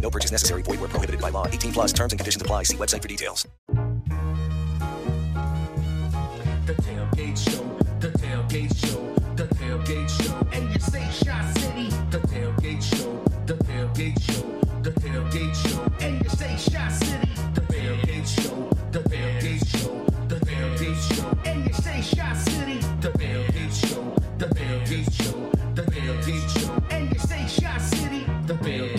No purchase necessary. Void where prohibited by law. 18 plus terms and conditions apply. See website for details. The tailgate show. The tailgate show. The tailgate show. And you say Shot City. The tailgate show. The tailgate show. The tailgate show. And you say Shot City. The tailgate show. The tailgate show. The tailgate show. And you say Shot City. The tailgate show. The tailgate show. The tailgate show. And you say Shot City. The tailgate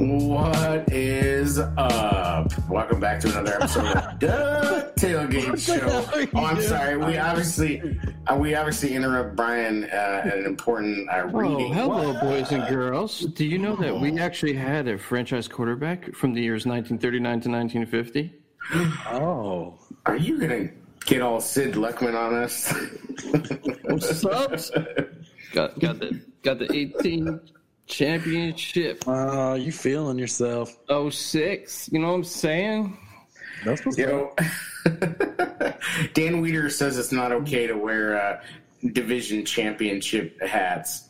What is up? Welcome back to another episode of the Tailgate Show. Oh, I'm sorry. We obviously uh, we obviously interrupt Brian uh, at an important uh, Oh, reading. hello, boys and girls. Do you know that we actually had a franchise quarterback from the years 1939 to 1950? Oh, Are you gonna get all Sid Luckman on us? What's up? Got got the got the 18 championship. uh, you feeling yourself? 06. You know what I'm saying? That's what's You know, Dan Weeder says it's not okay to wear uh, division championship hats.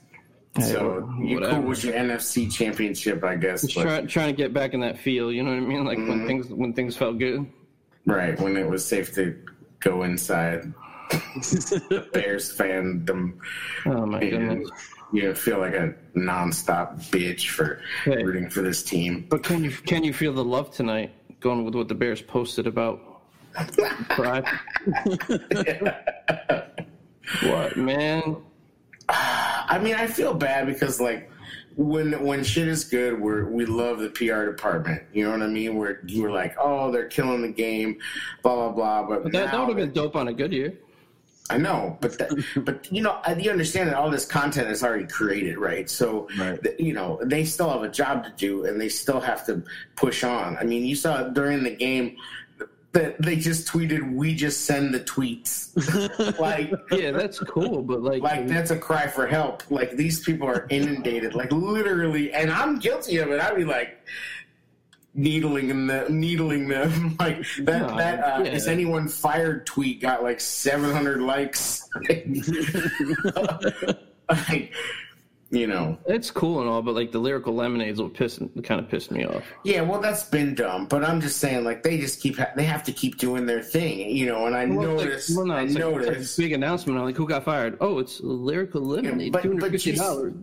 So you cool whatever. with your NFC championship, I guess. Just try, trying to get back in that feel. You know what I mean? Like Mm-hmm. when things when things felt good. Right, when it was safe to go inside. Bears fandom. Oh my And goodness. You feel like a nonstop bitch for Hey. rooting for this team. But can you can you feel the love tonight? Going with what the Bears posted about. Pride. what man? I mean, I feel bad because like when when shit is good, we're we love the PR department. You know what I mean? We're we're like, oh, they're killing the game, blah blah blah. But, But that, that would have been dope on a good year. I know, but that, but you know, uh, you understand that all this content is already created, right? So, Right. th- you know, they still have a job to do, and they still have to push on. I mean, you saw during the game that they just tweeted, "We just send the tweets," like. Yeah, that's cool, but like, Like that's a cry for help. Like these people are inundated, like literally, and I'm guilty of it. I'd be like needling them, needling them. Like that. No, that uh, yeah. is anyone fired tweet got like 700 likes. like, you know, it's cool and all, but like the lyrical lemonades will piss kind of pissed me off. yeah. Well, that's been dumb, but I'm just saying, like they just keep ha- they have to keep doing their thing, you know. And I Well, it's like- well, no, I like- like big announcement. I'm like, who got fired? Oh, it's lyrical lemonade, but- two hundred fifty dollars.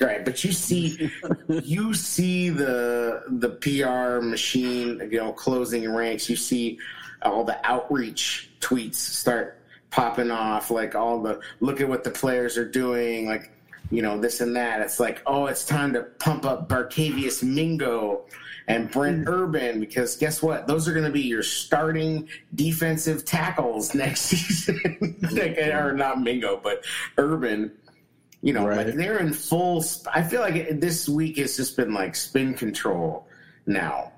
Right, but you see, you see the the PR machine, you know, closing ranks. You see all the outreach tweets start popping off, like all the look at what the players are doing, like you know this and that. It's like, oh, it's time to pump up Barkevious Mingo and Brent hmm. Urban because guess what? Those are going to be your starting defensive tackles next season. like, or not Mingo, but Urban. You know, Right. like they're in full. Sp- I feel like it, this week has just been like spin control now.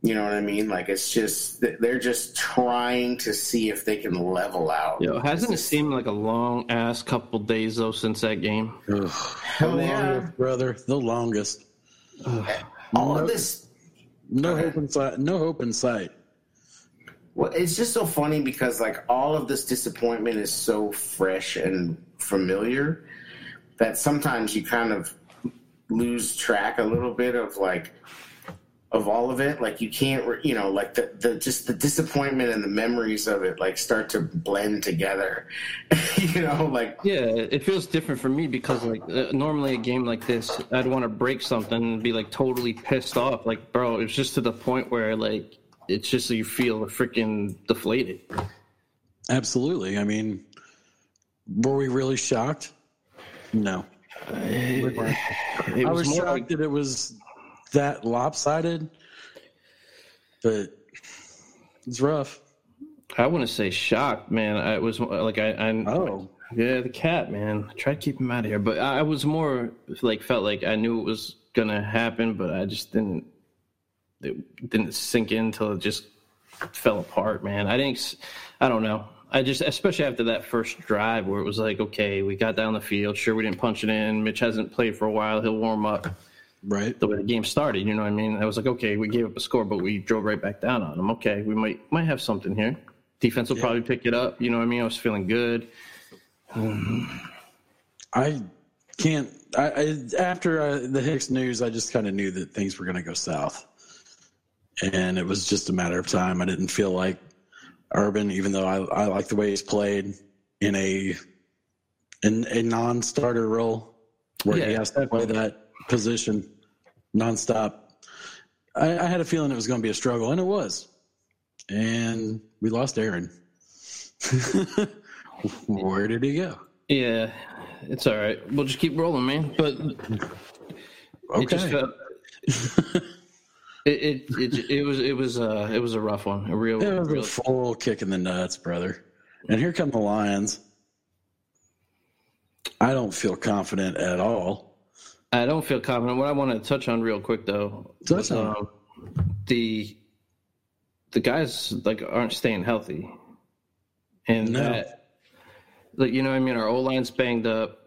You know what I mean? Like it's just they're just trying to see if they can level out. Yo, hasn't it seemed like a long ass couple days though since that game? Ugh. The yeah! longest, brother. The longest. All of this. No hope in sight. No hope in sight. Well, it's just so funny because like all of this disappointment is so fresh and familiar that sometimes you kind of lose track a little bit of like of all of it. Like you can't, you know, like the, the just the disappointment and the memories of it like start to blend together. you know, like Yeah, it feels different for me because like uh, normally a game like this, I'd want to break something and be like totally pissed off. Like, bro, it's just to the point where like it's just you feel freaking deflated. Absolutely. I mean, were we really shocked? No. It I was more shocked like- that it was that lopsided, but it's rough. I wouldn't say shocked, man. I was like, I, I Oh. yeah, the cat, man. Try to keep him out of here, but I I was more like felt like I knew it was gonna happen, but I just didn't. It didn't sink in until it just fell apart, man. I didn't. s- I don't know. I just, especially after that first drive where it was like, okay, we got down the field. Sure, we didn't punch it in. Mitch hasn't played for a while. He'll warm up. Right. The way the game started, you know what I mean? I was like, okay, we gave up a score, but we drove right back down on them. Okay, we might might have something here. Defense will probably pick it up. You know what I mean? I was feeling good. I can't. I, I after uh, the Hicks news, I just kind of knew that things were going to go south, and it was just a matter of time. I didn't feel like Urban, even though I, I like the way he's played in a in a non-starter role where he has to play that position nonstop. I, I had a feeling it was going to be a struggle, and it was. And we lost Aaron. Where did he go? Yeah, it's all right. We'll just keep rolling, man. But it just Okay. felt. It, it it it was it was uh it was a rough one a real, It was real a full kick in the nuts, brother. And here come the Lions. I don't feel confident at all. I don't feel confident. What I want to touch on real quick though, was, um, the the guys like aren't staying healthy, and No. that like you know what I mean. Our O line's banged up.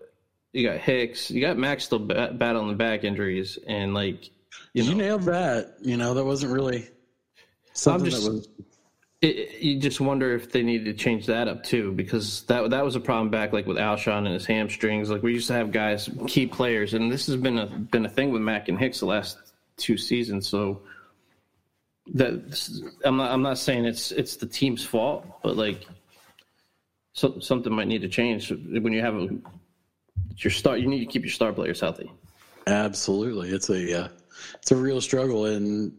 You got Hicks. You got Max still ba- battling the back injuries, and like you You, know, nailed that. You know, that wasn't really something just- that was. it, you just wonder if they need to change that up too, because that that was a problem back like with Alshon and his hamstrings. Like we used to have guys, key players, and this has been a been a thing with Mac and Hicks the last two seasons. So that I'm not I'm not saying it's it's the team's fault, but like so, something might need to change when you have a your star. You need to keep your star players healthy. Absolutely, it's a uh, it's a real struggle, and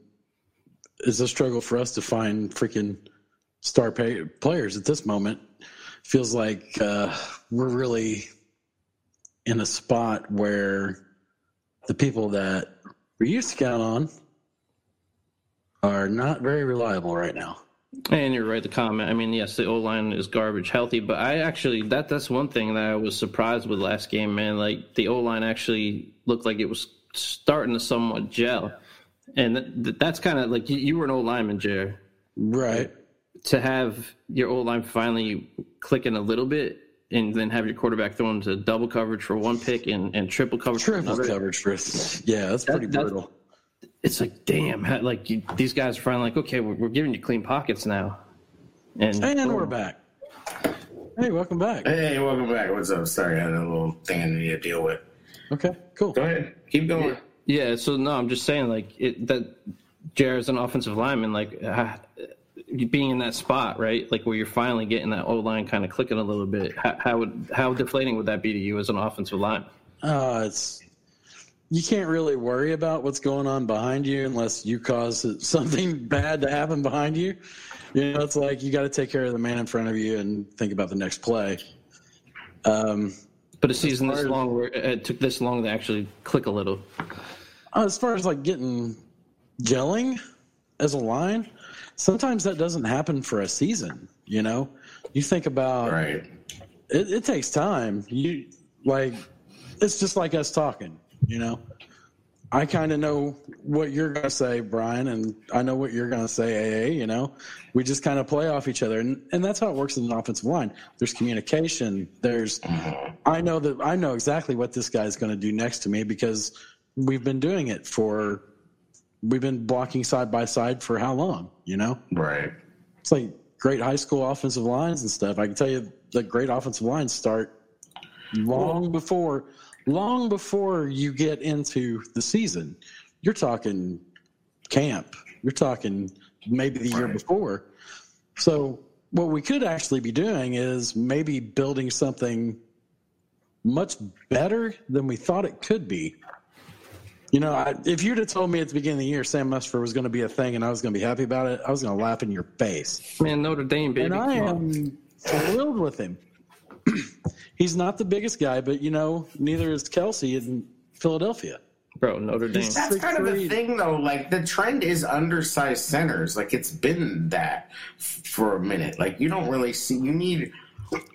it's a struggle for us to find freaking star pay- players at this moment. Feels like uh, we're really in a spot where the people that we used to count on are not very reliable right now. And you're right. The comment. I mean, yes, the O line is garbage healthy, but I actually that that's one thing that I was surprised with last game, man. Like the O line actually looked like it was starting to somewhat gel, and that, that's kind of like you, you were an O lineman, Jer. Right. To have your old line finally clicking a little bit, and then have your quarterback thrown to double coverage for one pick and, and triple coverage for Triple another. coverage for yeah, that's pretty that- brutal. It's like, damn, how- like you, these guys are finally like, okay, we're, we're giving you clean pockets now, and And we're back. Hey, welcome back. Hey, welcome back. What's up? Sorry, I had a little thing I need to deal with. Okay, cool. Go ahead. Keep going. Yeah, so no, I'm just saying like it, that. Jared's an offensive lineman, like uh, being in that spot, right? Like where you're finally getting that O line kind of clicking a little bit. How, how would how deflating would that be to you as an offensive lineman? Uh, it's you can't really worry about what's going on behind you unless you cause something bad to happen behind you. You know, it's like you got to take care of the man in front of you and think about the next play. Um, But a season far this as- long, where it took this long to actually click a little. Uh, as far as like getting gelling as a line, sometimes that doesn't happen for a season. You know, you think about Right. it, it takes time. You like it's just like us talking. You know, I kind of know what you're gonna say, Brian, and I know what you're gonna say, AA. You know, we just kind of play off each other, and and that's how it works in an offensive line. There's communication. There's I know that I know exactly what this guy's going to do next to me because we've been doing it for we've been blocking side by side for how long? You know, Right. it's like great high school offensive lines and stuff. I can tell you that great offensive lines start long before long before you get into the season. You're talking camp. You're talking maybe the year before. So what we could actually be doing is maybe building something much better than we thought it could be. You know, I, if you'd have told me at the beginning of the year Sam Mustipher was going to be a thing and I was going to be happy about it, I was going to laugh in your face. Man, Notre Dame, baby. And I am thrilled with him. He's not the biggest guy, but you know, neither is Kelce in Philadelphia. Bro, Notre Dame. That's kind of the thing, though. Like the trend is undersized centers. Like it's been that for a minute. Like you don't really see. You need,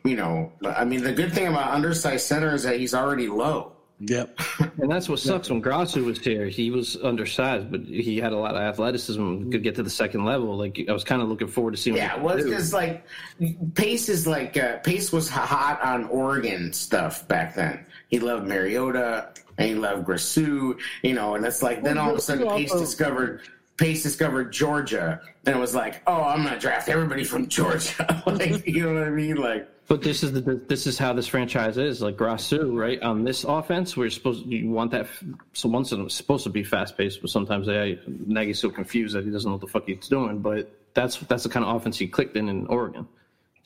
you know. I mean, the good thing about undersized center is that he's already low. Yep. And that's what sucks when Grasu was here. He was undersized, but he had a lot of athleticism, could get to the second level. Like I was kind of looking forward to seeing Yeah, what well, he it's could do. because like Pace is like uh, Pace was hot on Oregon stuff back then. He loved Mariota and he loved Grasu, you know, and it's like then all of a sudden Pace also- discovered Pace discovered Georgia, and it was like, oh, I'm gonna draft everybody from Georgia. like, you know what I mean? Like, But this is the this is how this franchise is. Like Grasu, right? On this offense, we're supposed you want that. So once it's supposed to be fast paced, but sometimes they Nagy's so confused that he doesn't know what the fuck he's doing. But that's that's the kind of offense he clicked in in Oregon.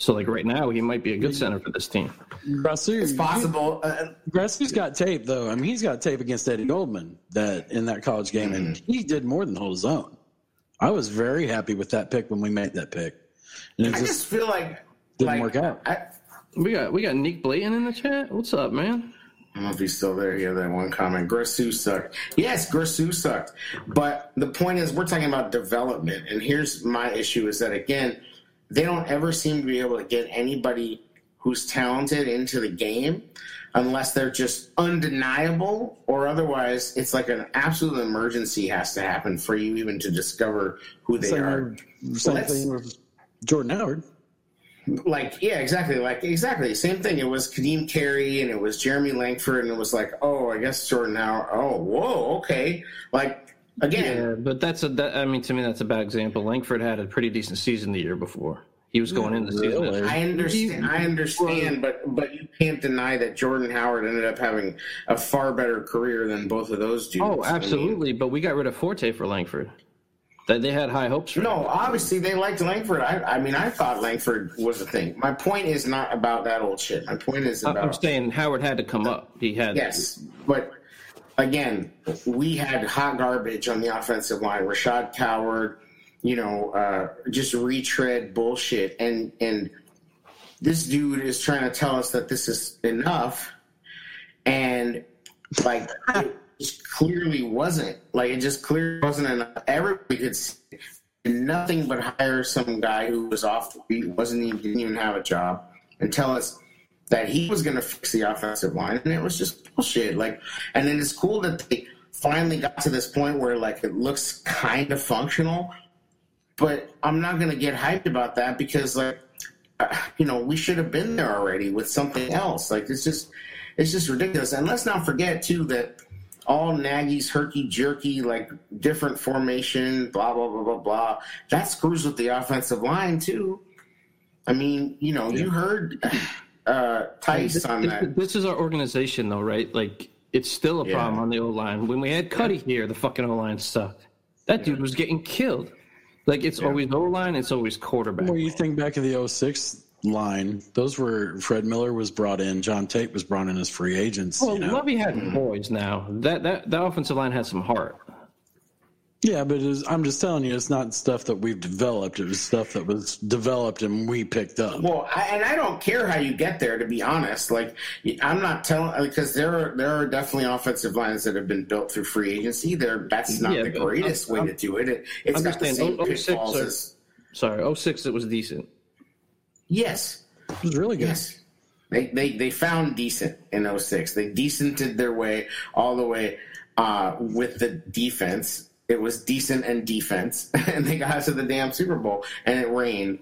So like right now, he might be a good center for this team. Grasu, it's possible. Uh, Grasu's got tape though. I mean, he's got tape against Eddie Goldman that in that college game, and Mm-hmm. he did more than hold his own. I was very happy with that pick when we made that pick, and it I just, just feel like didn't like, work out. I, We got we got Nick Blayton in the chat. What's up, man? I don't know if he's still there. He had that one comment. Grasu sucked. Yes, Grasu sucked. But the point is, we're talking about development. And here's my issue is that, again, they don't ever seem to be able to get anybody who's talented into the game unless they're just undeniable or otherwise it's like an absolute emergency has to happen for you even to discover who they are. same, same thing with Jordan Howard. like yeah exactly like exactly same thing it was Ka'Deem Carey and it was jeremy langford and it was like oh i guess jordan Howard. oh whoa okay like again Yeah, but that's a. That, I mean, to me, that's a bad example. Langford had a pretty decent season the year before. He was going into the season. I understand i understand but but you can't deny that jordan howard ended up having a far better career than both of those dudes Oh, I mean, absolutely. but we got rid of Forte for Langford. That they had high hopes for. no, him. obviously they liked Langford. I, I mean, I thought Langford was a thing. My point is not about that old shit. My point is about I'm saying Howard had to come up. He had. Yes, but again, we had hot garbage on the offensive line. Rashaad Coward, you know, uh, just retread bullshit, and and this dude is trying to tell us that this is enough, and like it just clearly wasn't. Like it just clearly wasn't enough. Everybody could see nothing but hire some guy who was off the beat, wasn't even didn't even have a job, and tell us that he was going to fix the offensive line, and it was just bullshit. Like, and then it's cool that they finally got to this point where like it looks kind of functional, but I'm not going to get hyped about that because like, uh, you know, we should have been there already with something else. Like, it's just, it's just ridiculous. And let's not forget too that all Nagy's herky jerky, like different formation, blah blah blah blah blah. That screws with the offensive line too. I mean, you know, you heard uh, Tice This, on that. this is our organization, though, right? Like, it's still a Yeah. problem on the O line. When we had Cuddy here, the fucking O line sucked. That dude was getting killed. Like, it's always O line, it's always quarterback. Well, you think back of the 06 line, those were Fred Miller was brought in, John Tait was brought in as free agents. Well, you know? Lovie had boys now. That that that offensive line had some heart. Yeah, but was, I'm just telling you, it's not stuff that we've developed. It was stuff that was developed and we picked up. Well, I, and I don't care how you get there. To be honest, like I'm not telling because there are there are definitely offensive lines that have been built through free agency. There, that's not Yeah, the greatest I'm- way to do it. it it's got the same 06 pitfalls or- as Sorry, 06 it was decent. yes, It was really good. yes. They, they they found decent in 06. They decented their way all the way uh, with the defense. It was decent and defense, and they got to the damn Super Bowl, and it rained.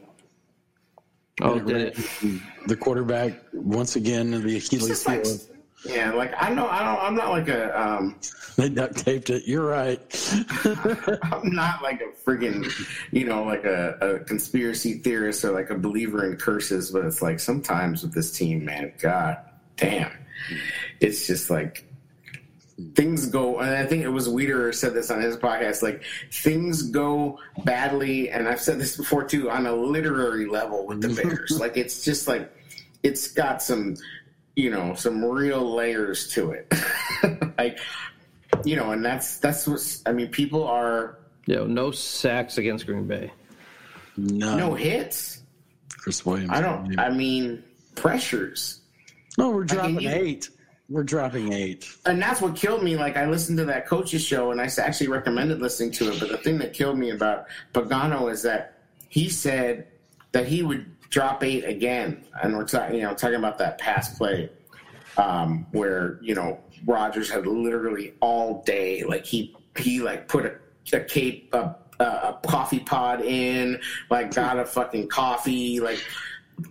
Oh, And did it it? The quarterback, once again, the Achilles just like, heel. yeah, like I know I don't I'm not like a um They duct taped it. You're right. I'm not like a friggin' you know like a, a conspiracy theorist or like a believer in curses, but it's like sometimes with this team, man, god damn, it's just like things go, and I think it was Weeder said this on his podcast. Like things go badly, and I've said this before too, on a literary level with the Bears. like it's just like it's got some, you know, some real layers to it. like you know, and that's that's what I mean. People are Yo, no sacks against Green Bay. No, no hits. Chris Williams. I don't. I mean pressures. No, we're dropping you- eight. We're dropping eight. and that's what killed me. Like I listened to that coach's show, and I actually recommended listening to it. But the thing that killed me about Pagano is that he said that he would drop eight again, and we're talking, you know, talking about that pass play um, where you know Rodgers had literally all day, like he he like put a, a cape a, a, a coffee pod in, like got a fucking coffee, like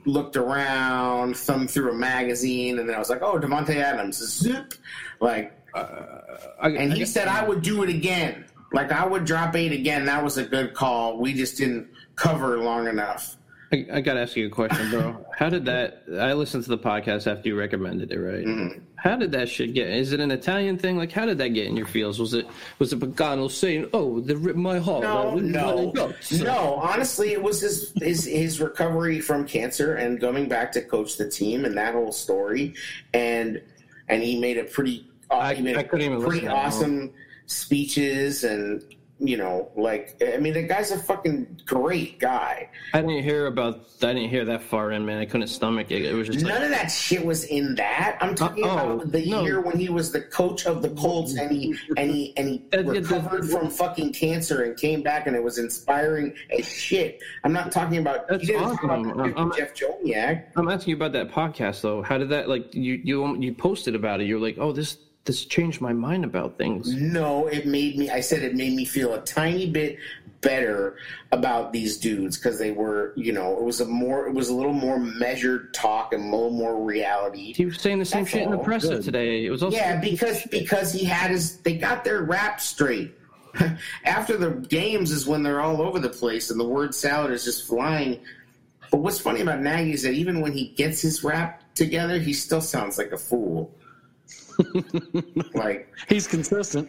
looked around, thumbed through a magazine, and then I was like, "Oh, Davante Adams, zip!" Like, I, and he I- said, "I would do it again. Like, I would drop eight again. That was a good call. We just didn't cover long enough." I, I gotta ask you a question, bro. How did that? I listened to the podcast after you recommended it, right? Mm-hmm. How did that shit get? Is it an Italian thing? Like, how did that get in your feels? Was it was it Pagano saying, "Oh, they ripped my heart"? No, no, my guts"? no. Honestly, it was his, his his recovery from cancer and going back to coach the team and that whole story, and and he made a pretty uh, I- he made I couldn't even pretty listen that long. awesome speeches and you know like I mean the guy's a fucking great guy. I didn't hear about. I didn't hear that far in, man. I couldn't stomach it. It was just None like, of that shit was in that. I'm talking Uh, oh, about the no. year when he was the coach of the Colts and he and he and he Uh, recovered from fucking cancer and came back and it was inspiring as shit. I'm not talking about That's he didn't talk awesome. about I'm- Jeff Joniak. I'm asking you about that podcast though. How did that like you you you posted about it? You're like, oh, this this changed my mind about things. No, it made me. I said it made me feel a tiny bit better about these dudes because they were, you know, it was a more, it was a little more measured talk and a little more reality. He was saying the same That's shit in the all. presser Good. today. It was also Yeah, because because he had his they got their rap straight. After the games is when they're all over the place and the word salad is just flying. But what's funny about Nagy is that even when he gets his rap together, he still sounds like a fool. like He's consistent.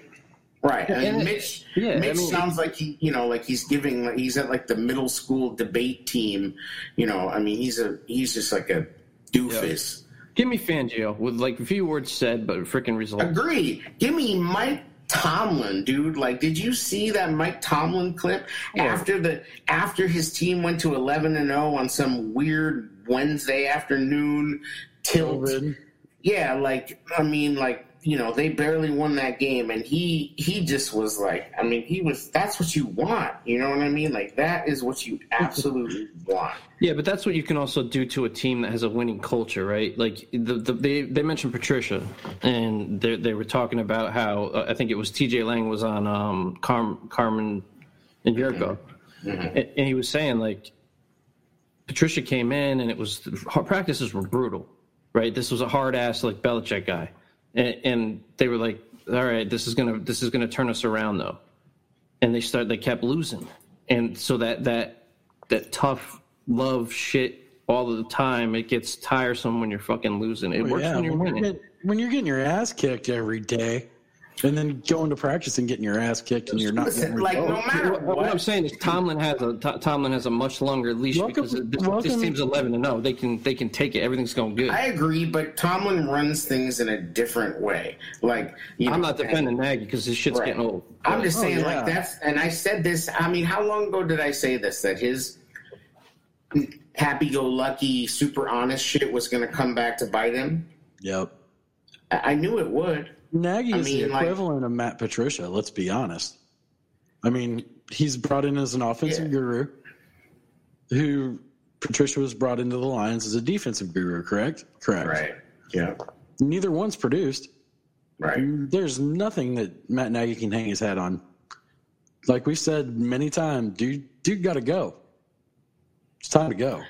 right, and, And it- Mitch yeah, I Mitch mean- sounds like he you know like he's giving he's at like the middle school debate team. You know, I mean he's a he's just like a doofus. give me Fangio with like a few words said, but freaking results. Agree. Give me Mike Tomlin, dude. Like, did you see that Mike Tomlin clip after the after his team went to eleven and zero on some weird Wednesday afternoon tilt? COVID. Yeah, like I mean, like you know, they barely won that game, and he he just was like, I mean, he was. That's what you want. You know what I mean? Like that is what you absolutely want. Yeah, but that's what you can also do to a team that has a winning culture, right? Like the, the they they mentioned Patricia, and they they were talking about how uh, I think it was T.J. Lang was on um Carm, Carmen and Yurko, and, and he was saying like Patricia came in and it was her practices were brutal, right? This was a hard ass like Belichick guy, and, and they were like, all right, this is gonna this is gonna turn us around though, and they start they kept losing, and so that that that tough love shit all the time it gets tiresome when you're fucking losing. It Well, works yeah, when you're when, winning. you're getting, when you're getting your ass kicked every day, and then going to practice and getting your ass kicked, and you're not Listen, getting like no matter What, what I'm saying is Tomlin has a Tomlin has a much longer leash Welcome- because this, this welcome- team's 11 and 0. They can they can take it. Everything's going good. I agree, but Tomlin runs things in a different way. Like you I'm know, not defending Nagy because this shit's Right. getting old. I'm just Oh, saying, yeah. like that's, and I said this. I mean, how long ago did I say this? That his happy-go-lucky, super honest shit was going to come back to bite him. Yep. I, I knew it would. Nagy I is the mean, like- equivalent of Matt Patricia. Let's be honest. I mean, he's brought in as an offensive Yeah. guru, who Patricia was brought into the Lions as a defensive guru. Correct. Correct. Right. Yeah. Neither one's produced. Right. There's nothing that Matt Nagy can hang his hat on. Like we said many times, dude, dude, got to go. It's time to go.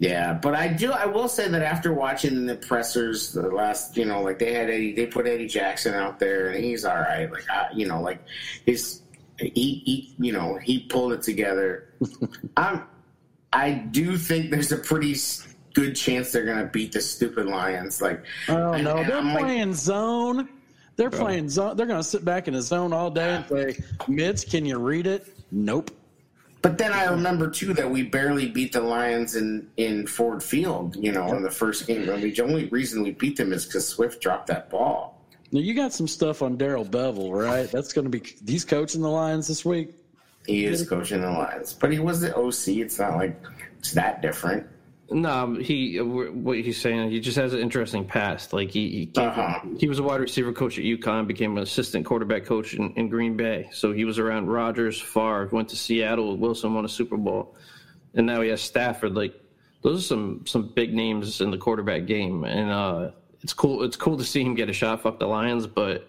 Yeah, but I do. I will say that after watching the pressers, the last, you know, like they had Eddie, they put Eddie Jackson out there, and he's all right. Like, I, you know, like his, he, he, you know, he pulled it together. I'm, I do think there's a pretty good chance they're gonna beat the stupid Lions. Like, Oh and- no, and they're I'm like- playing zone. They're playing zone. They're going to sit back in the zone all day and say, "Mitch, can you read it?" Nope. But then I remember too that we barely beat the Lions in in Ford Field. You know, in the first game. The only reason we beat them is because Swift dropped that ball. Now you got some stuff on Darrell Bevell, right? That's going to be. He's coaching the Lions this week. He is coaching the Lions, but he was the OC. It's not like it's that different. No, he what he's saying. He just has an interesting past. Like he he, came, Uh-huh. he was a wide receiver coach at UConn, became an assistant quarterback coach in, in Green Bay. So he was around Rodgers, Favre, went to Seattle. with Wilson won a Super Bowl, and now he has Stafford. Like those are some some big names in the quarterback game, and uh, it's cool. It's cool to see him get a shot. Fuck the Lions, but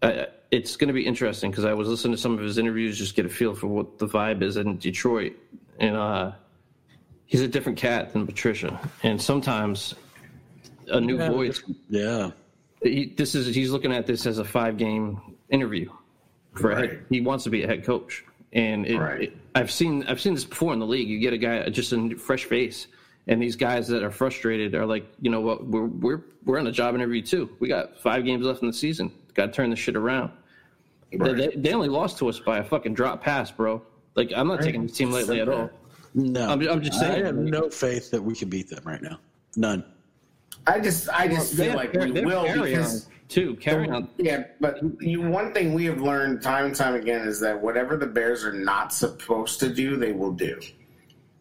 uh, it's going to be interesting because I was listening to some of his interviews, just get a feel for what the vibe is in Detroit, and uh, he's a different cat than Patricia, and sometimes a new Yeah. voice. Yeah. He, this is he's looking at this as a five game interview for Right. head, he wants to be a head coach, and it, Right. it- I've seen I've seen this before in the league. You get a guy just a fresh face. And these guys that are frustrated are like, you know what, we're we're we're on a job interview too. We got five games left in the season. Got to turn this shit around. They- Right. They, they only lost to us by a fucking drop pass, bro. Like I'm not taking this team lightly at all. No, I'm- I'm just saying, I have no faith that we can beat them right now. None. I just I just They feel have like car- we they have will carry because on, too. Carry on. Yeah, but you, one thing we have learned time and time again is that whatever the Bears are not supposed to do, they will do.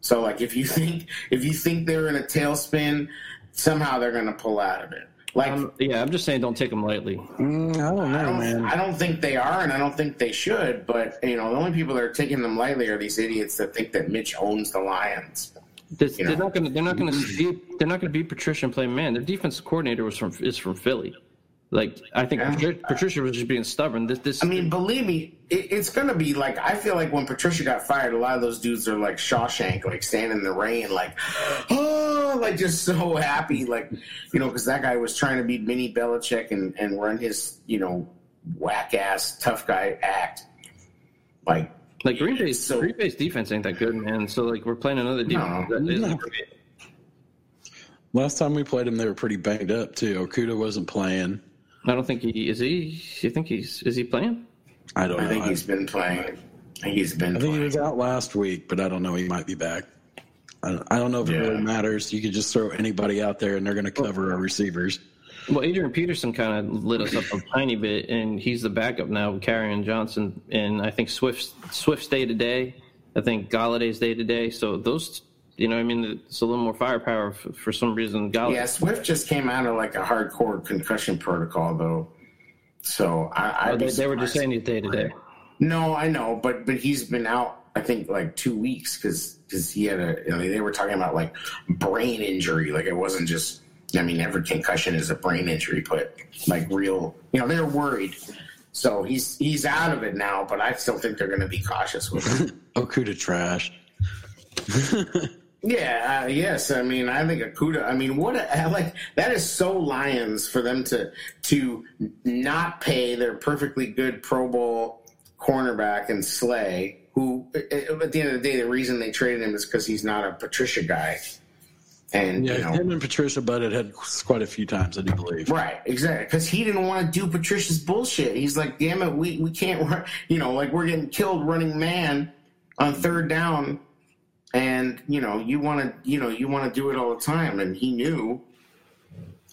So, like, if you think if you think they're in a tailspin, somehow they're going to pull out of it. Like, Um, yeah, I'm just saying, don't take them lightly. Mm, I don't know, I don't, man. I don't think they are, and I don't think they should. But you know, the only people that are taking them lightly are these idiots that think that Mitch owns the Lions. This, they're know. not going to. They're not going to. Be, they're not going to be Patricia and play man. Their defensive coordinator was from is from Philly. Like I think Yeah. Patri- Patricia was just being stubborn. This this. I mean, believe me, it, it's going to be like I feel like when Patricia got fired, a lot of those dudes are like Shawshank, like standing in the rain, like oh, like just so happy, like you know, because that guy was trying to be mini Belichick and and run his you know whack ass tough guy act, like like Green Bay's so- Green Bay's defense ain't that good, man. So like we're playing another defense. No, that isn't no. great. Last time we played them, they were pretty banged up too. Okudah wasn't playing. I don't think he is. He. You think he's is he playing? I don't I know. think I, he's been playing. I think he's been I think he was out last week, but I don't know. He might be back. I don't, I don't know if it Yeah. really matters. You could just throw anybody out there, and they're going to cover our receivers. Well, Adrian Peterson kind of lit us up a tiny bit, and he's the backup now with Kerryon Johnson, and I think Swift Swift's day to day. I think Golladay's day to day. So those, you know, I mean, it's a little more firepower for, for some reason. Golladay. Yeah, Swift just came out of like a hardcore concussion protocol though, so I. Oh, I'd they, they were just saying he's day to day. No, I know, but but he's been out. I think like two weeks because he had a. I mean, they were talking about like brain injury. Like it wasn't just. I mean, every concussion is a brain injury, but like real. You know, they're worried. So he's he's out of it now, but I still think they're going to be cautious with him. Oh, Okudah trash. Yeah, uh, yes. I mean, I think Okudah. I mean, what? A, like that is so Lions for them to to not pay their perfectly good Pro Bowl cornerback and Slay, who at at the end of the day, the reason they traded him is because he's not a Patricia guy. And Yeah, you know, him and Patricia butted head quite a few times, I do believe. Right, exactly. Because he didn't want to do Patricia's bullshit. He's like, damn it, we, we can't run. You know, like we're getting killed running man on third down, and you know you want to you know you want to do it all the time. And he knew,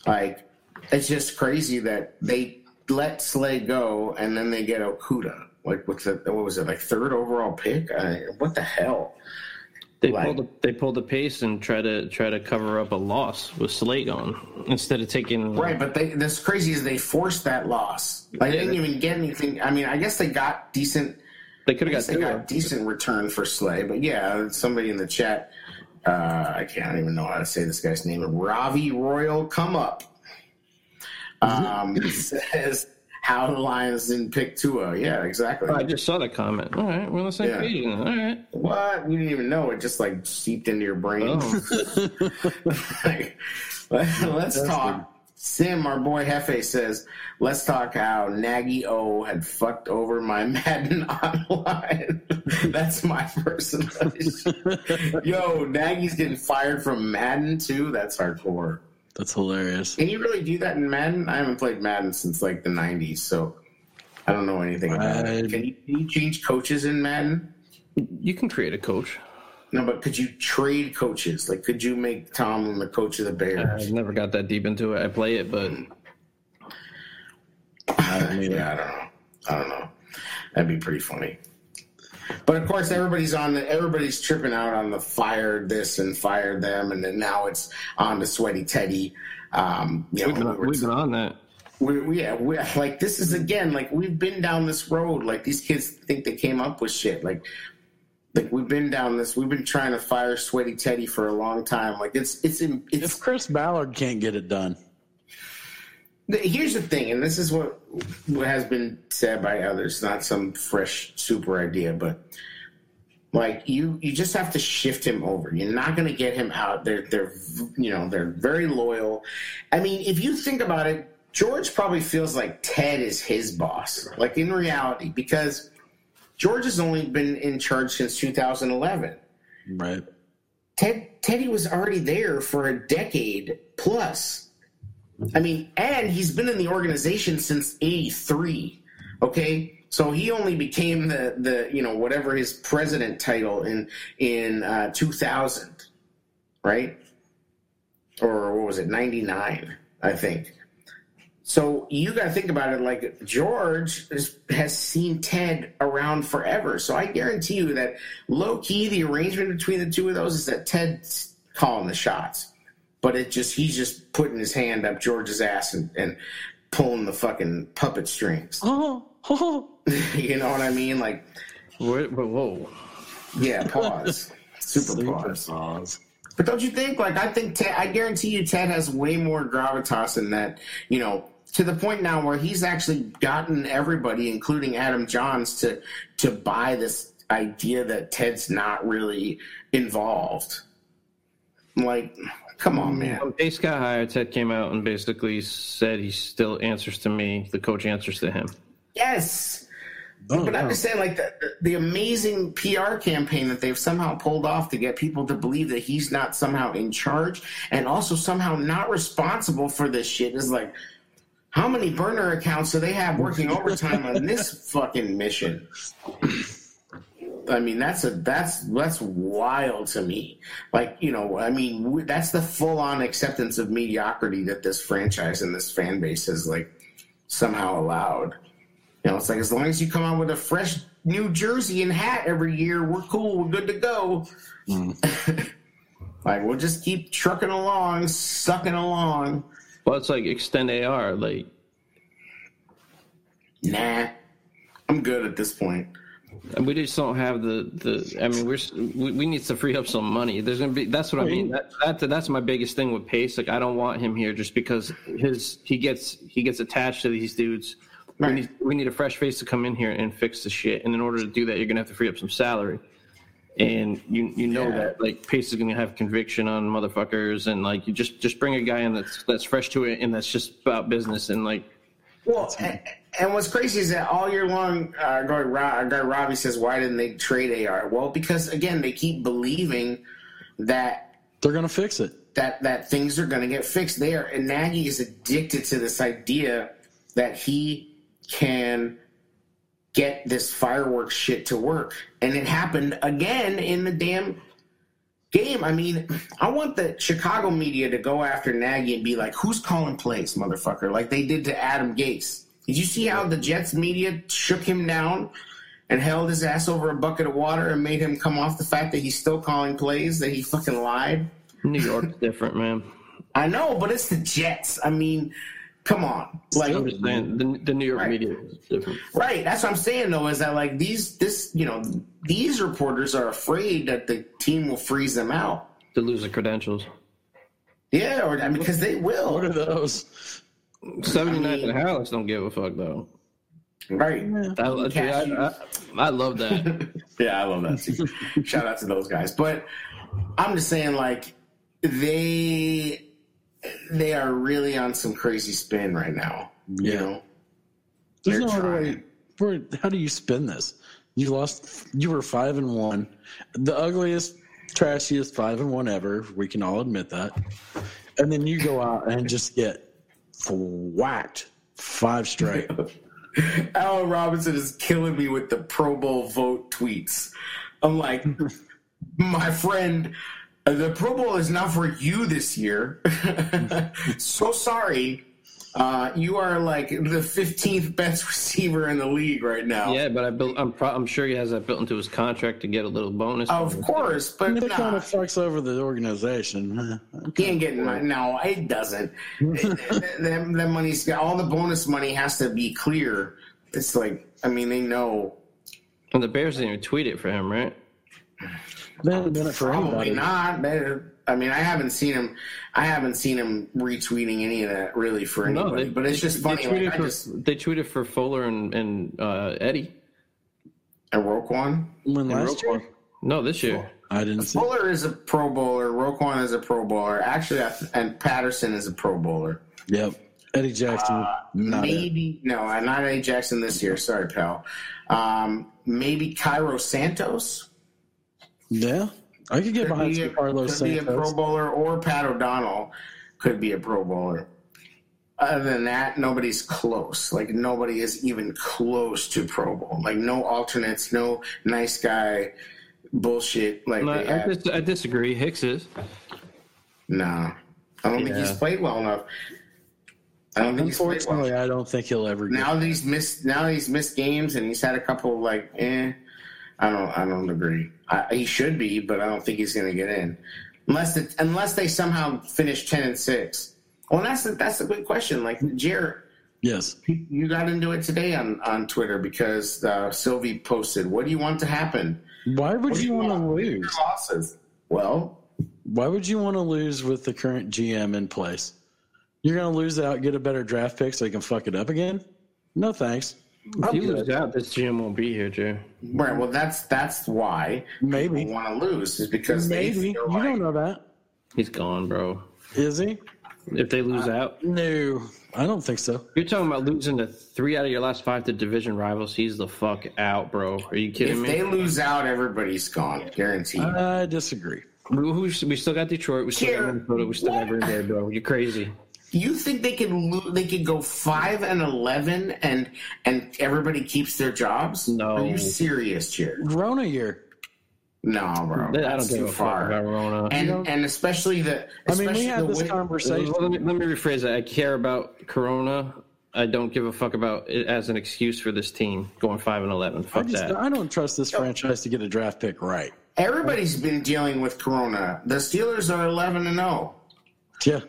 like, it's just crazy that they let Slay go and then they get Okudah. Like, what's the what was it like third overall pick? I, what the hell? They Like- pulled a, they pulled the pace and try to try to cover up a loss with Slay on instead of taking Right, but they this crazy is they forced that loss. Like they didn't even get anything. I mean, I guess they got decent. They could have guess got they Tua. got decent return for Slay, but yeah, somebody in the chat. Uh, I can't even know how to say this guy's name. Ravi Royal, come up. Um, says how the Lions didn't pick Tua. Yeah, exactly. I just saw that comment. All right, we're on the same Yeah. page. All right. What? We didn't even know. It just like seeped into your brain. Oh. Like, let's talk. Sim, our boy Hefe says, let's talk how Nagy O had fucked over my Madden online. That's my personal. Yo, Nagy's getting fired from Madden too? That's hardcore. That's hilarious. Can you really do that in Madden? I haven't played Madden since like the '90s, so I don't know anything about I- it. Can you, can you change coaches in Madden? You can create a coach. No, but could you trade coaches? Like, could you make Tomlin the coach of the Bears? I never got that deep into it. I play it, but yeah, I don't know. I don't know. That'd be pretty funny. But of course, everybody's on the everybody's tripping out on the fired this and fired them, and then now it's on the sweaty Teddy. Um, you know, we've been, we we've been on that. we, we, yeah, we, like this is again like we've been down this road. Like these kids think they came up with shit. Like, like we've been down this. We've been trying to fire Sweaty Teddy for a long time. Like it's it's in, it's. If Chris Ballard can't get it done, Here's the thing, and this is what what has been said by others. Not some fresh super idea, but like you you just have to shift him over. You're not going to get him out. They're they're you know they're very loyal. I mean, if you think about it, George probably feels like Ted is his boss. Like in reality, because George has only been in charge since 2011. right? Ted Teddy was already there for a decade plus. I mean, and he's been in the organization since '83. Okay, so he only became the the you know whatever his president title in in uh, 2000, right? Or what was it? '99, I think. So you got to think about it like George is, has seen Ted around forever. So I guarantee you that low key, the arrangement between the two of those is that Ted's calling the shots, but it just he's just putting his hand up George's ass and, and pulling the fucking puppet strings. Oh, oh. you know what I mean? Like, Whoa, whoa. yeah, pause, super, Super pause. pause. But don't you think? Like, I think Ted, I guarantee you, Ted has way more gravitas in that. You know, to the point now where he's actually gotten everybody, including Adam Jahns, to to buy this idea that Ted's not really involved. Like, come on, man. When Pace got hired, Ted came out and basically said he still answers to me. The coach answers to him. Yes. Oh, but I'm wow. just saying, like the, the amazing PR campaign that they've somehow pulled off to get people to believe that he's not somehow in charge and also somehow not responsible for this shit is like, how many burner accounts do they have working overtime on this fucking mission? I mean, that's a that's that's wild to me. Like, you know, I mean, that's the full on acceptance of mediocrity that this franchise and this fan base has like somehow allowed. You know, it's like as long as you come out with a fresh New Jersey and hat every year, we're cool. We're good to go. Mm. like we'll just keep trucking along, sucking along. Well, it's like extend AR. Like, Nah, I'm good at this point. and we just don't have the the. I mean, we're we, we need to free up some money. There's gonna be. That's what I mean. That, that that's my biggest thing with Pace. Like, I don't want him here just because his he gets he gets attached to these dudes. Right. We need we need a fresh face to come in here and fix the shit. And in order to do that, you're gonna have to free up some salary. And you you know Yeah. that like Pace is gonna have conviction on motherfuckers, and like you just just bring a guy in that's that's fresh to it and that's just about business and like Well, and, and what's crazy is that all year long, uh, guy, Ro- our guy Robbie says, "Why didn't they trade AR?" Well, because again, they keep believing that They're gonna fix it. that that things are going to get fixed there. And Nagy is addicted to this idea that he can get this fireworks shit to work, and it happened again in the damn game. I mean, I want the Chicago media to go after Nagy and be like, "Who's calling plays, motherfucker?" Like they did to Adam Gase. Did you see how the Jets media shook him down? And held his ass over a bucket of water and made him come off the fact that he's still calling plays, that he fucking lied. New York's different, man. I know, but it's the Jets. I mean, come on. Like, I'm just saying the, the New York Right. media is different. right? That's what I'm saying, though, is that like these, this, you know, these reporters are afraid that the team will freeze them out. To lose the credentials. Yeah, or I mean, because they What are will. those? 79 I mean- and Hallett's don't give a fuck though. Right. I, I, I, I love that. Yeah, I love that. Shout out to those guys. But I'm just saying, like, they they are really on some crazy spin right now. You Yeah. know, There's They're no other way. Where, how do you spin this? You lost. You were five and one, the ugliest, trashiest five and one ever. We can all admit that. and then you go out and just get whacked five straight. Allen Robinson is killing me with the Pro Bowl vote tweets. I'm like, my friend, the Pro Bowl is not for you this year. so sorry. Uh, you are like the 15th best receiver in the league right now. Yeah, but I built, I'm pro- I'm sure he has that built into his contract to get a little bonus. Of course, but It kind nah, of fucks over the organization. he ain't getting money. No, it doesn't. that, that, that money's got all the bonus money has to be clear. It's like, I mean, they know And the Bears didn't even tweet it for him, right? They haven't done it for Probably anybody. not. They- I mean, I haven't seen him. I haven't seen him retweeting any of that really for anybody. but it's just funny. They tweeted, Like, for, just they tweeted for Fuller and, and uh, Eddie. and Roquan. When last year? No, this year. I didn't see. Fuller is a Pro Bowler. Roquan is a Pro Bowler. Actually, and Patterson is a Pro Bowler. Yep. Eddie Jackson. not it. maybe no, not Eddie Jackson this year. Sorry, pal. Um, maybe Cairo Santos. Yeah. I could get Could behind be, some a, Carlos could be a Pro Bowler or Pat O'Donnell could be a Pro Bowler. Other than that, nobody's close. Like nobody is even close to Pro Bowl. Like no alternates, no nice guy bullshit. Like No, I, dis- I disagree. Hicks is. Nah, I don't think he's Yeah. played well enough. I don't think he's well. Unfortunately, I don't think he'll ever get. Now that he's missed, now that he's missed games and he's had a couple of like, eh, I don't, I don't agree. I, he should be, but I don't think he's going to get in, unless it, unless they somehow finish ten and six. Well, that's the, that's a good question. Like Jared, Yes. you got into it today on on Twitter because uh, Sylvie posted, "What do you want to happen? Why would do you want to lose? losses." Well, Why would you want to lose with the current GM in place? You're going to lose out, get a better draft pick so you can fuck it up again? No thanks. If I'm you lose out, this GM won't be here, Jay. right. Well, that's that's why Maybe. want to lose is because they Maybe. feel You like don't know that. He's gone, bro. Is he? If they lose uh, out, No, I don't think so. you're talking about losing to three out of your last five to division rivals. He's the fuck out, bro. Are you kidding if me? If they lose out, everybody's gone, guaranteed. I disagree. we, we, we still got Detroit. We still got Minnesota. We still got Green Bay, bro. You're crazy. You think they could lo- they could go five and eleven and and everybody keeps their jobs? No. Are you serious, Jared? Rona year. No, bro. I don't That's give too a fuck far. about Rona. And and especially the. I mean, we especially had this way- conversation. Let me, let me rephrase that. I care about Corona. I don't give a fuck about it as an excuse for this team going five and eleven. I just that. I don't trust this franchise to get a draft pick right. Everybody's been dealing with Corona. The Steelers are eleven and zero. Yeah.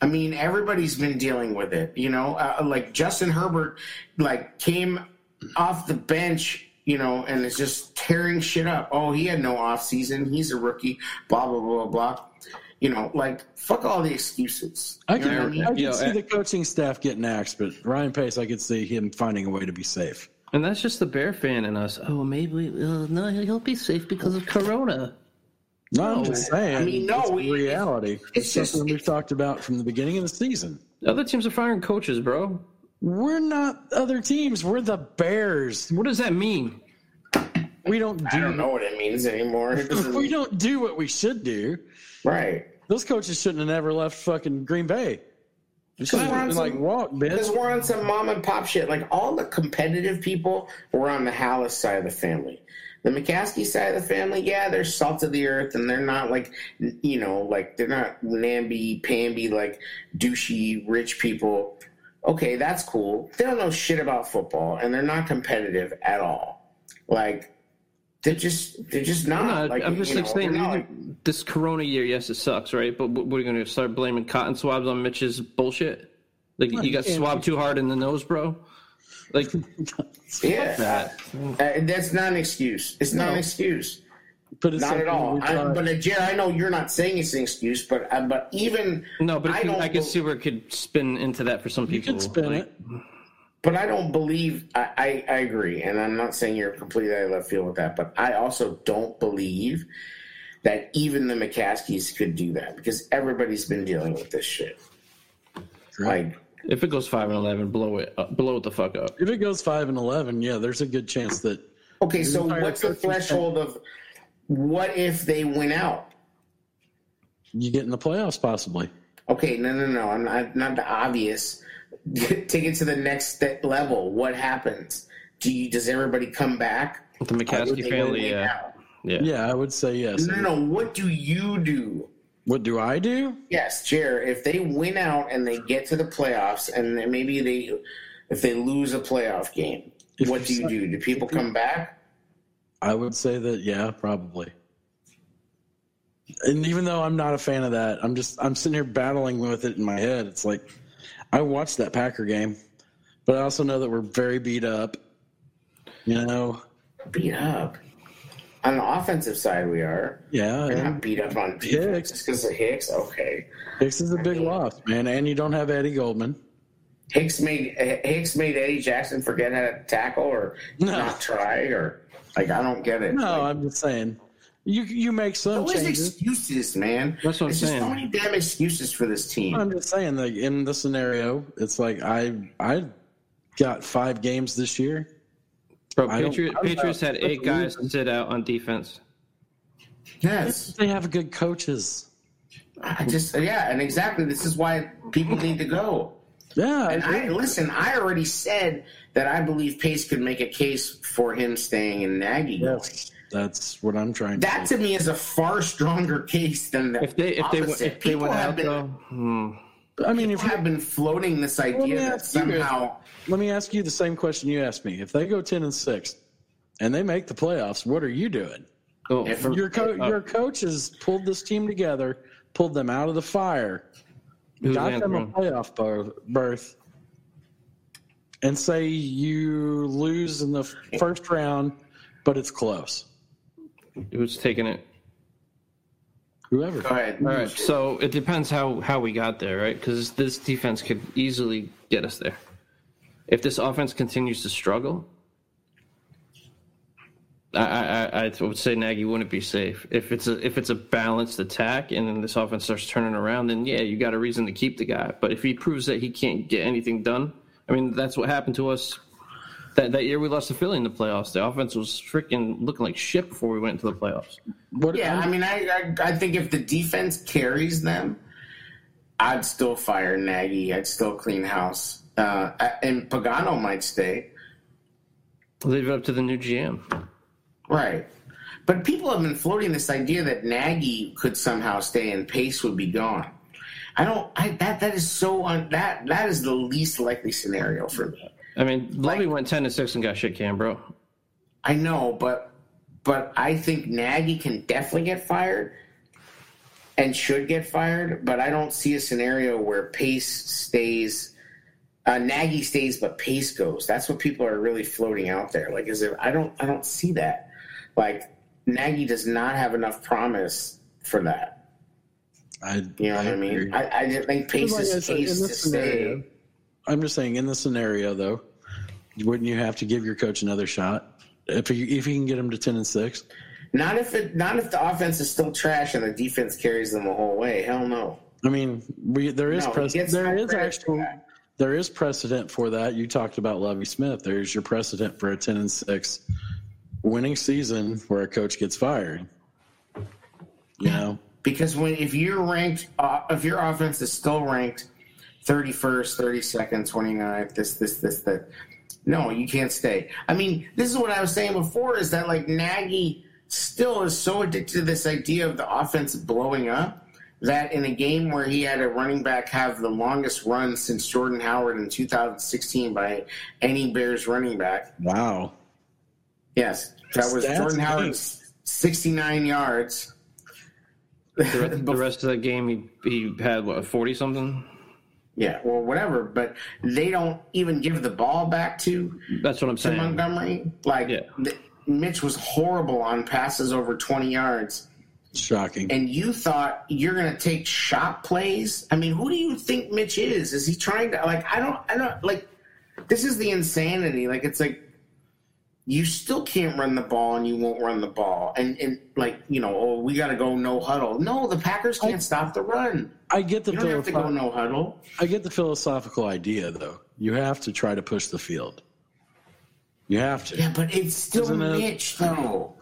I mean, everybody's been dealing with it. You know, uh, like Justin Herbert, like came off the bench, you know, and is just tearing shit up. Oh, he had no off season. He's a rookie. Blah blah blah blah. You know, like fuck all the excuses. I You know can, I mean? I can Yo, see eh. the coaching staff getting axed, but Ryan Pace, I could see him finding a way to be safe. And that's just the Bear fan in us. Oh, maybe uh, no, he'll be safe because of Corona. No, I'm just saying. I mean, no, it's reality. it's It's, just- something we've talked about from the beginning of the season. Other teams are firing coaches, bro. We're not other teams. We're the Bears. What does that mean? We don't do. I don't know what it means anymore. It We don't do what we should do. right. Those coaches shouldn't have never left fucking Green Bay. They should we're on have like walk, Because we're on some mom and pop shit. Like all the competitive people were on the Halas side of the family. The McCaskey side of the family, yeah, they're salt of the earth, and they're not like, you know, like they're not namby pamby like douchey rich people. Okay, that's cool. They don't know shit about football, and they're not competitive at all. Like they're just they're just not. No, like, I'm just you like know, saying not like- this Corona year. Yes, it sucks, right? But what- we're going to start blaming cotton swabs on Mitch's bullshit. Like you got swabbed too hard in the nose, bro. Like yeah, that. Uh, that's not an excuse. It's not an excuse. But it's Not at all. we I, thought- but uh, Jared, I know you're not saying it's an excuse, but uh, but even No, but I I, can, don't. I can be- see where it could spin into that for some people. you people. can spin Like, it. But I don't believe. I, I I agree, and I'm not saying you're completely out of left field with that. But I also don't believe that even the McCaskeys could do that because everybody's been dealing with this shit. Like If it goes five and eleven, blow it, up, blow it the fuck up. If it goes five and eleven, yeah, there's a good chance that Okay, so what's the threshold of what if they win out? you get in the playoffs, possibly. Okay, no, no, no. I'm not, not the obvious. Take it to the next step level. What happens? Do you, does everybody come back? The Or McCaskey family, yeah, out? yeah. Yeah, I would say yes. No, no, no. What do you do? What do I do? Yes, Jer. If they win out and they get to the playoffs, and then maybe they, if they lose a playoff game, If what do you you do? Do people come back? I would say that yeah, probably. And even though I'm not a fan of that, I'm just I'm sitting here battling with it in my head. It's like I watched that Packer game, but I also know that we're very beat up. You know, Beat up. On the offensive side, we are. yeah. We're and not beat up on Hicks. just because of Hicks. Okay. Hicks is a big loss, man, and you don't have Eddie Goldman. Hicks made Hicks made Eddie Jackson forget how to tackle or No. not try or like I don't get it. No, Like, I'm just saying you you make some always changes. excuses, man. That's what I'm There's just so many damn excuses for this team. I'm just saying that in the scenario, it's like I I got five games this year. Bro, Patriot, Patriots had eight supposed to guys sit out on defense. yes, They have good coaches. I just yeah, and exactly. This is why people need to go. Yeah, And I agree. listen. I already said that I believe Pace could make a case for him staying in Nagy. yes, that's what I'm trying. To. That to to me is a far stronger case than the If they if they opposite. if they People went have out been, though, hmm. I mean, if you have been floating this idea that ask you somehow let me ask you the same question you asked me. If they go ten and six, and they make the playoffs, what are you doing? oh, If- Your co- uh, your coach has pulled this team together, pulled them out of the fire, who's got them a playoff ber- berth, and say you lose in the first round, but it's close. who's taking it? Whoever. go ahead. All right, so it depends how how we got there, right? Because this defense could easily get us there. If this offense continues to struggle, I I, I I would say Nagy wouldn't be safe. If it's a if it's a balanced attack and then this offense starts turning around, then yeah, you got a reason to keep the guy. But if he proves that he can't get anything done, I mean that's what happened to us. That, that year we lost to Philly in the playoffs. The offense was freaking looking like shit before we went into the playoffs. What, Yeah, I mean, I, I I think if the defense carries them, I'd still fire Nagy. I'd still clean house, uh, and Pagano might stay. Leave it up to the new GM. Right. But people have been floating this idea that Nagy could somehow stay and Pace would be gone. I don't. I that that is so un, that that is the least likely scenario for me. I mean, Lovie Like- went ten to six and got shit canned, bro. I know, but but I think Nagy can definitely get fired and should get fired. But I don't see a scenario where Pace stays. Uh, Nagy stays, but Pace goes. That's what people are really floating out there. Like, is it? I don't. I don't see that. Like, Nagy does not have enough promise for that. I, You know what I mean? I, I just think Pace is said, case to scenario, stay. I'm just saying, in the scenario though, wouldn't you have to give your coach another shot if you if you can get him to ten and six? Not if it. Not if the offense is still trash and the defense carries them the whole way. Hell no. I mean, we there is No, gets there is actual there is precedent for that. You talked about Lovie Smith. There's your precedent for a ten and six winning season where a coach gets fired. You know, Because when if you're ranked, uh, if your offense is still ranked 31st, 32nd, 29th, this, this, this, that, no, you can't stay. I mean, this is what I was saying before: is that like Nagy still is so addicted to this idea of the offense blowing up that in a game where he had a running back have the longest run since Jordan Howard in 2016 by any Bears running back, wow. yes, that was Stats Jordan game. Howard's 69 yards. The rest, the rest of that game, he he had what forty something. Yeah, or whatever. But they don't even give the ball back to, That's what I'm to saying. Montgomery. Like, Yeah. th- Mitch was horrible on passes over 20 yards. Shocking. And you thought you're going to take shot plays? I mean, who do you think Mitch is? Is he trying to, like, I don't, I don't, like, this is the insanity. Like, it's like, you still can't run the ball and you won't run the ball. And, and like, you know, oh, we got to go no huddle. No, the Packers can't stop the run. I get the You don't have to go no huddle. I get the philosophical idea though. You have to try to push the field. You have to. Yeah, but it's still Isn't it- Mitch, though.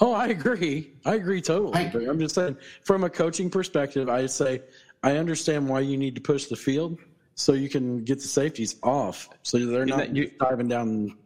Oh, I agree. I agree totally. Like- but I'm just saying, from a coaching perspective, I say I understand why you need to push the field so you can get the safeties off, so they're not not- you- diving down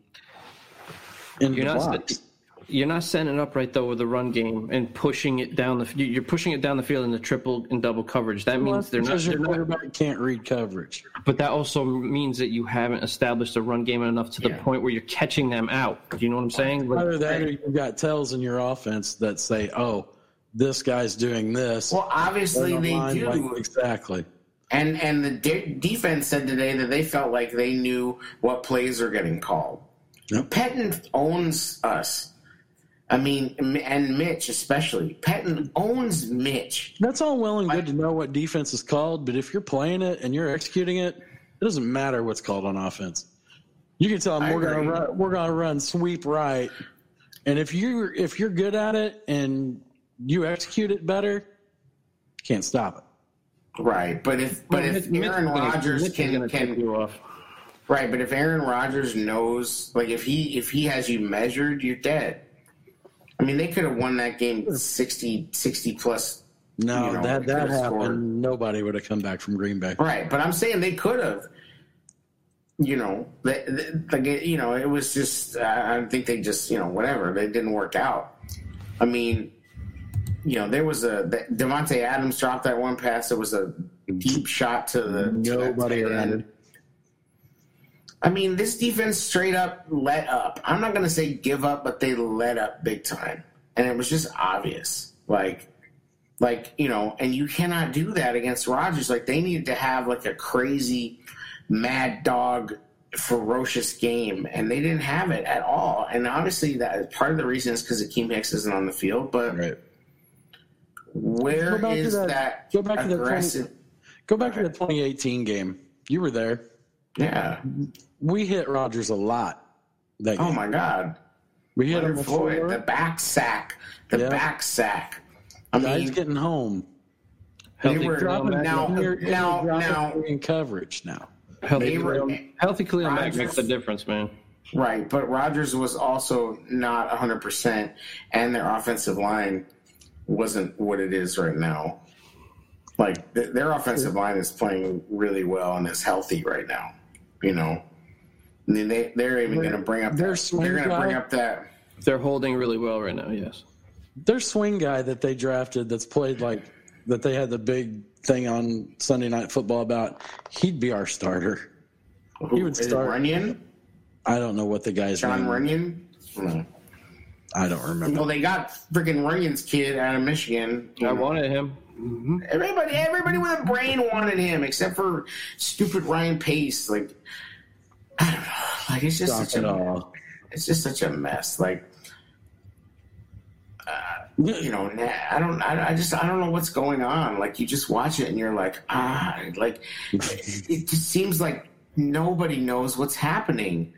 into You're the not blocks. you're not setting it up right though with the run game and pushing it down the you're pushing it down the field in the triple and double coverage. That Well, means they're not, because they're your not quarterback can't read coverage. but that also means that you haven't established a run game enough to the Yeah. point where you're catching them out. Do you know what I'm saying? Like, Either that, or you've got tells in your offense that say, "Oh, this guy's doing this." Well, obviously They're they do. like- exactly. And and the de- defense said today that they felt like they knew what plays are getting called. Yep. Pettine owns us. I mean, and Mitch especially. Pettine owns Mitch. That's all well and good to know what defense is called, but if you're playing it and you're executing it, it doesn't matter what's called on offense. You can tell them we're gonna run, we're gonna run sweep right, and if you if you're good at it and you execute it better, you can't stop it. Right, but if but if Mitch- Aaron Mitch is gonna- Rodgers Mitch is can gonna can you off. Right, but if Aaron Rodgers knows, like if he if he has you measured, you're dead. I mean, they could have won that game 60, 60 plus. No, you know, that that happened. scored. Nobody would have come back from Green Bay. Right, but I'm saying they could have. You know, like you know, it was just. I think they just you know whatever. They didn't work out. I mean, you know, there was a the- Davante Adams dropped that one pass. It was a deep shot to the to Nobody tight around. I mean, this defense straight up let up. I'm not going to say give up, but they let up big time. And it was just obvious. Like, like, you know, and you cannot do that against Rodgers. Like, they needed to have like a crazy, mad dog, ferocious game, and they didn't have it at all. And obviously, that part of the reason is because Akiem Hicks isn't on the field, but Right. where Go back to is that- that, go back to the aggressive? Go back to the 2018 game. You were there. Yeah. We hit Rodgers a lot. That Oh, game. my God. we hit him Leonard before. Floyd, the back sack, the Yeah. back sack. I Guys mean, getting home. they Healthy were Khalil Mack- now, And you're- and you're now, dropping now, in coverage now. healthy, they were- Khalil- healthy Khalil Mack makes the difference, man. right. But Rodgers was also not 100, percent and their offensive line wasn't what it is right now. Like th- their offensive line is playing really well and is healthy right now. You know, I mean, they they're even going to bring up Their that, swing they're going to bring guy- up that. They're holding really well right now. Yes. Their swing guy that they drafted that's played like that they had the big thing on Sunday night football about, he'd be our starter. Who, He would start- Runyan, I don't know what the guy's John name. Runyan. No. I don't remember. Well, they got freaking Runyan's kid out of Michigan. I wanted him. Everybody, everybody with a brain wanted him, except for stupid Ryan Pace. Like, I don't know. Like, it's just Stop such it a, all. it's just such a mess. Like, you know, I don't, I, I just, I don't know what's going on. Like, you just watch it and you're like, ah, like, it, it just seems like nobody knows what's happening,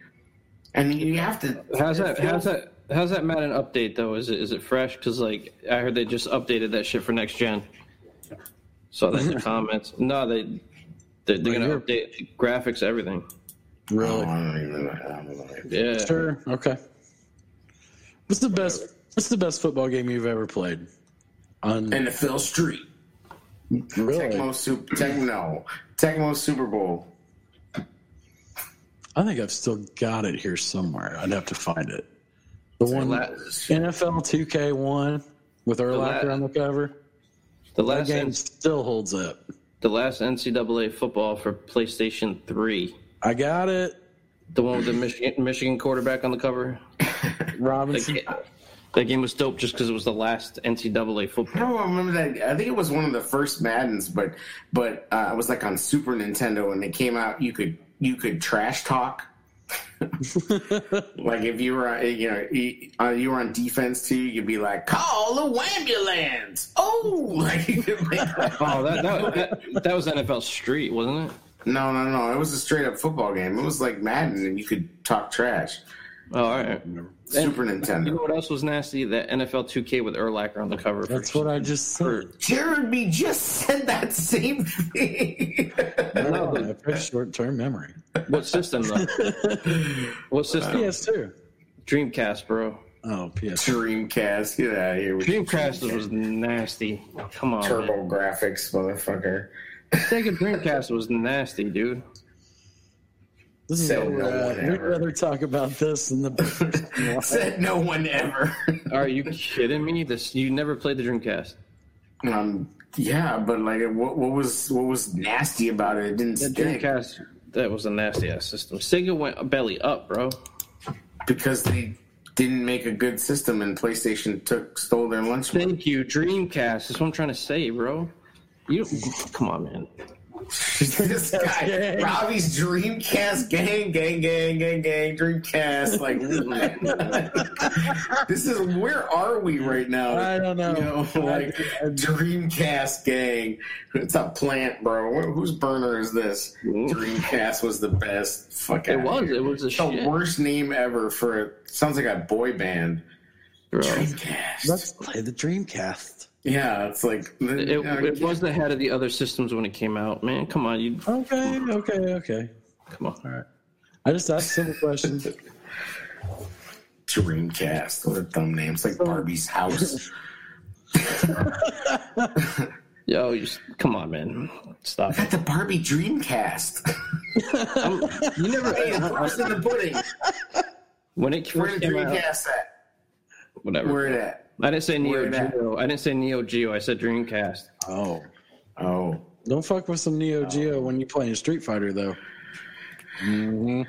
and you have to. How's that? How's that? How's that Madden update though? Is it is it fresh? Because like I heard they just updated that shit for next gen. Saw that in the comments. No, they they're, they're gonna you're- update graphics, everything. Oh, Really? I don't even. I don't know. Yeah. Sure. Okay. What's the best? What's the best football game you've ever played? On And the Phil Street. really, Tecmo Super Tecmo Tecmo Super Bowl. I think I've still got it here somewhere. I'd have to find it. The one la- NFL 2K1 with Urlacher on the cover. The That last game N- still holds up. the last NCAA football for PlayStation Three. I got it. The one with the Michigan Michigan quarterback on the cover. That, Robinson. ga- that game was dope just because it was the last NCAA football. I don't remember that. I think it was one of the first Maddens, but but uh, it was like on Super Nintendo when they came out. You could you could trash talk. like if you were uh, you know you, uh, were on defense too, you'd be like call a ambulance. Oh, like you could that- Oh, that, that, that that was NFL Street, wasn't it? no no no. It was a straight up football game. It was like Madden, and you could talk trash. Oh, all right. Super Nintendo. You know what else was nasty? That NFL 2K with Urlacher on the cover. That's what I just said. Jeremy just said that same thing. No, I have short term memory. What system though? what system? PS2. Dreamcast, bro. Oh, PS. Dreamcast. Get out of here. with your Dreamcast was nasty. Come on, Turbo man. graphics, motherfucker. Sega Dreamcast was nasty, dude. This is Said where no we're one at. We'd rather talk about this than the. Said no one ever. Are you kidding me? This you never played the Dreamcast? um, yeah, but like, what, what was what was nasty about it? It didn't The stick Dreamcast that was a nasty ass system. Sega went belly up, bro. because they didn't make a good system, and PlayStation took stole their lunch. money. Thank you, Dreamcast. That's what I'm trying to say, bro. You come on, man. This guy, gang. Robbie's Dreamcast gang, gang, gang, gang, gang, Dreamcast. Like, this is where are we right now? I don't know. You know, like Dreamcast gang. It's a plant, bro. Whose burner is this? Dreamcast was the best. Fuck It was. here. It was a the shit. worst name ever for it. Sounds like a boy band. Bro. Dreamcast. Let's play the Dreamcast. Yeah, it's like It, it was head of the other systems when it came out, man. Come on, you Okay, okay, okay. come on. All right. I just asked simple questions. Dreamcast. What a dumb name. It's like oh. Barbie's house. Yo, you, come on, man. Stop. I Got the Barbie Dreamcast. You never ate the proof's in the pudding. when it Where first the came out. Dreamcast at? Whatever. Where it at? I didn't say Neo Where it at? Geo. I didn't say Neo Geo. I said Dreamcast. Oh. Oh. Don't fuck with some Neo Geo when you're playing Street Fighter, though. Mm-hmm.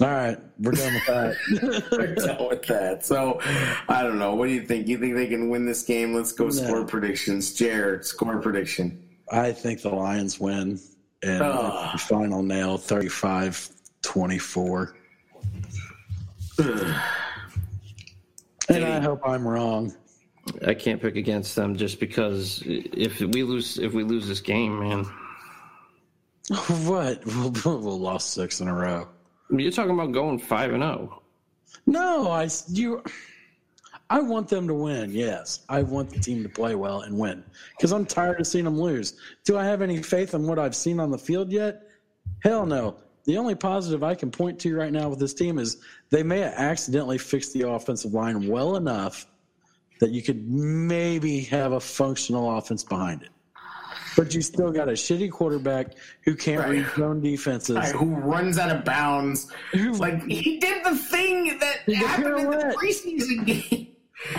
All right, we're done with that. We're done with that. So, I don't know. What do you think? You think they can win this game? Let's go score predictions. Jared, score prediction. I think the Lions win. And Ugh. the final nail 35 24. And I hope I'm wrong. I can't pick against them just because if we lose if we lose this game, man. What? We'll, we'll lost six in a row. You're talking about going five and oh. zero. No, I you. I want them to win. Yes, I want the team to play well and win because I'm tired of seeing them lose. Do I have any faith in what I've seen on the field yet? Hell no. The only positive I can point to right now with this team is they may have accidentally fixed the offensive line well enough that you could maybe have a functional offense behind it. But you still got a shitty quarterback who can't Right. read zone defenses. Guy who runs out of bounds. Like, he did the thing that happened in the preseason game.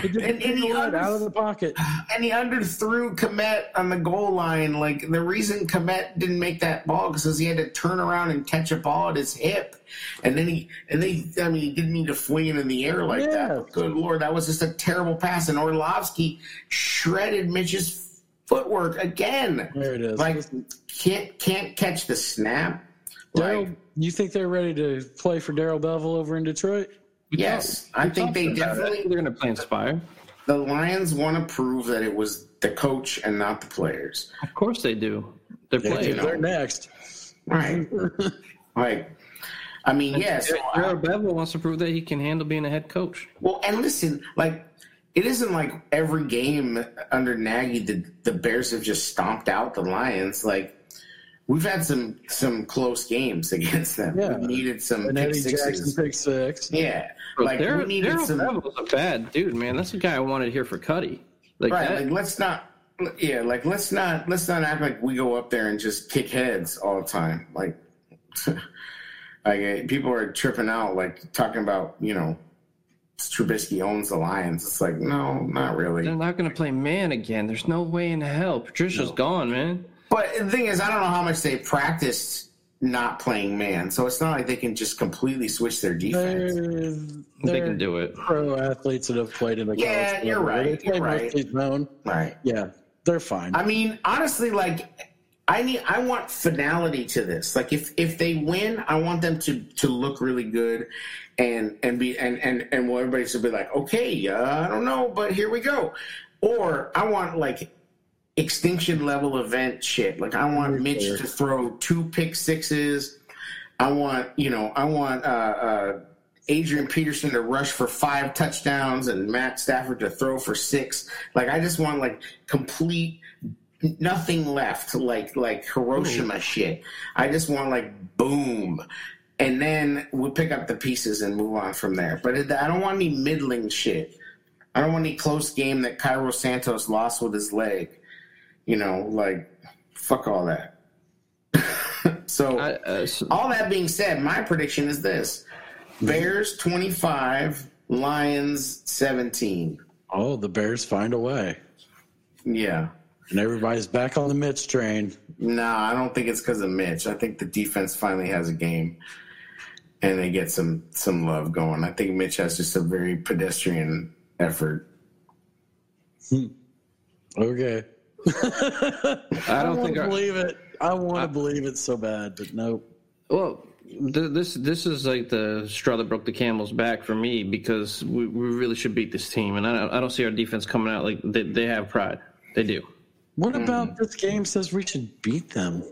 And- and he under- out of the pocket. And he underthrew Kmet on the goal line. Like the reason Kmet didn't make that ball because he had to turn around and catch a ball at his hip, and then he and they I mean he didn't need to fling it in the air like that. Yeah. But good lord, that was just a terrible pass. And Orlovsky shredded Mitch's footwork again. There it is. Like can't can't catch the snap. Darrell, Like, you think they're ready to play for Darrell Bevell over in Detroit? Yes, I think they definitely They're going to play Inspire. the Lions want to prove that it was the coach and not the players. Of course they do. They're They're, playing. they're next. Right. right. I mean, yes. Jared Bevell wants to prove that he can handle being a head coach. well, and listen, like, it isn't like every game under Nagy the the Bears have just stomped out the Lions. Like, we've had some some close games against them. Yeah. We needed some And pick Eddie Jackson sixes. pick six. Yeah, Bro, like Darrell we needed Darrell some. Bevell's a bad dude, man. That's the guy I wanted here for Cuddy. Like right, that. like let's not. Yeah, like let's not let's not act like we go up there and just kick heads all the time. Like, like uh, people are tripping out, like talking about you know, Trubisky owns the Lions. It's like no, not really. They're not going to play man again. There's no way in hell. Patricia's gone, man. But the thing is, I don't know how much they practiced not playing man, so it's not like they can just completely switch their defense. They're, They they're can do it. pro athletes that have played in the Yeah, college you're level. right, They you're right. zone. Right. Yeah, they're fine. I mean, honestly, like I need, I want finality to this. Like, if if they win, I want them to to look really good, and and be and and and well, everybody should be like, okay, uh, I don't know, but here we go. Or I want like extinction level event shit. Like, I want Mitch to throw two pick sixes. I want you know, I want uh, uh, Adrian Peterson to rush for five touchdowns and Matt Stafford to throw for six. Like, I just want like complete nothing left like like Hiroshima shit. I just want like boom. and then we'll pick up the pieces and move on from there. But it, I don't want any middling shit. I don't want any close game that Cairo Santos lost with his leg. You know, like fuck all that. so, I, uh, so- all that being said, my prediction is this: Bears twenty five, Lions seventeen. Oh, the Bears find a way, Yeah. and everybody's back on the Mitch train. No, I don't think it's because of Mitch. I think the defense finally has a game, and they get some some love going. I think Mitch has just a very pedestrian effort. Okay, I don't want think to our, believe it. I want to believe it so bad, but nope. Well, th- this this is like the straw that broke the camel's back for me because we, we really should beat this team, and I don't, I don't see our defense coming out like they, they have pride. They do. What about this game says we should beat them?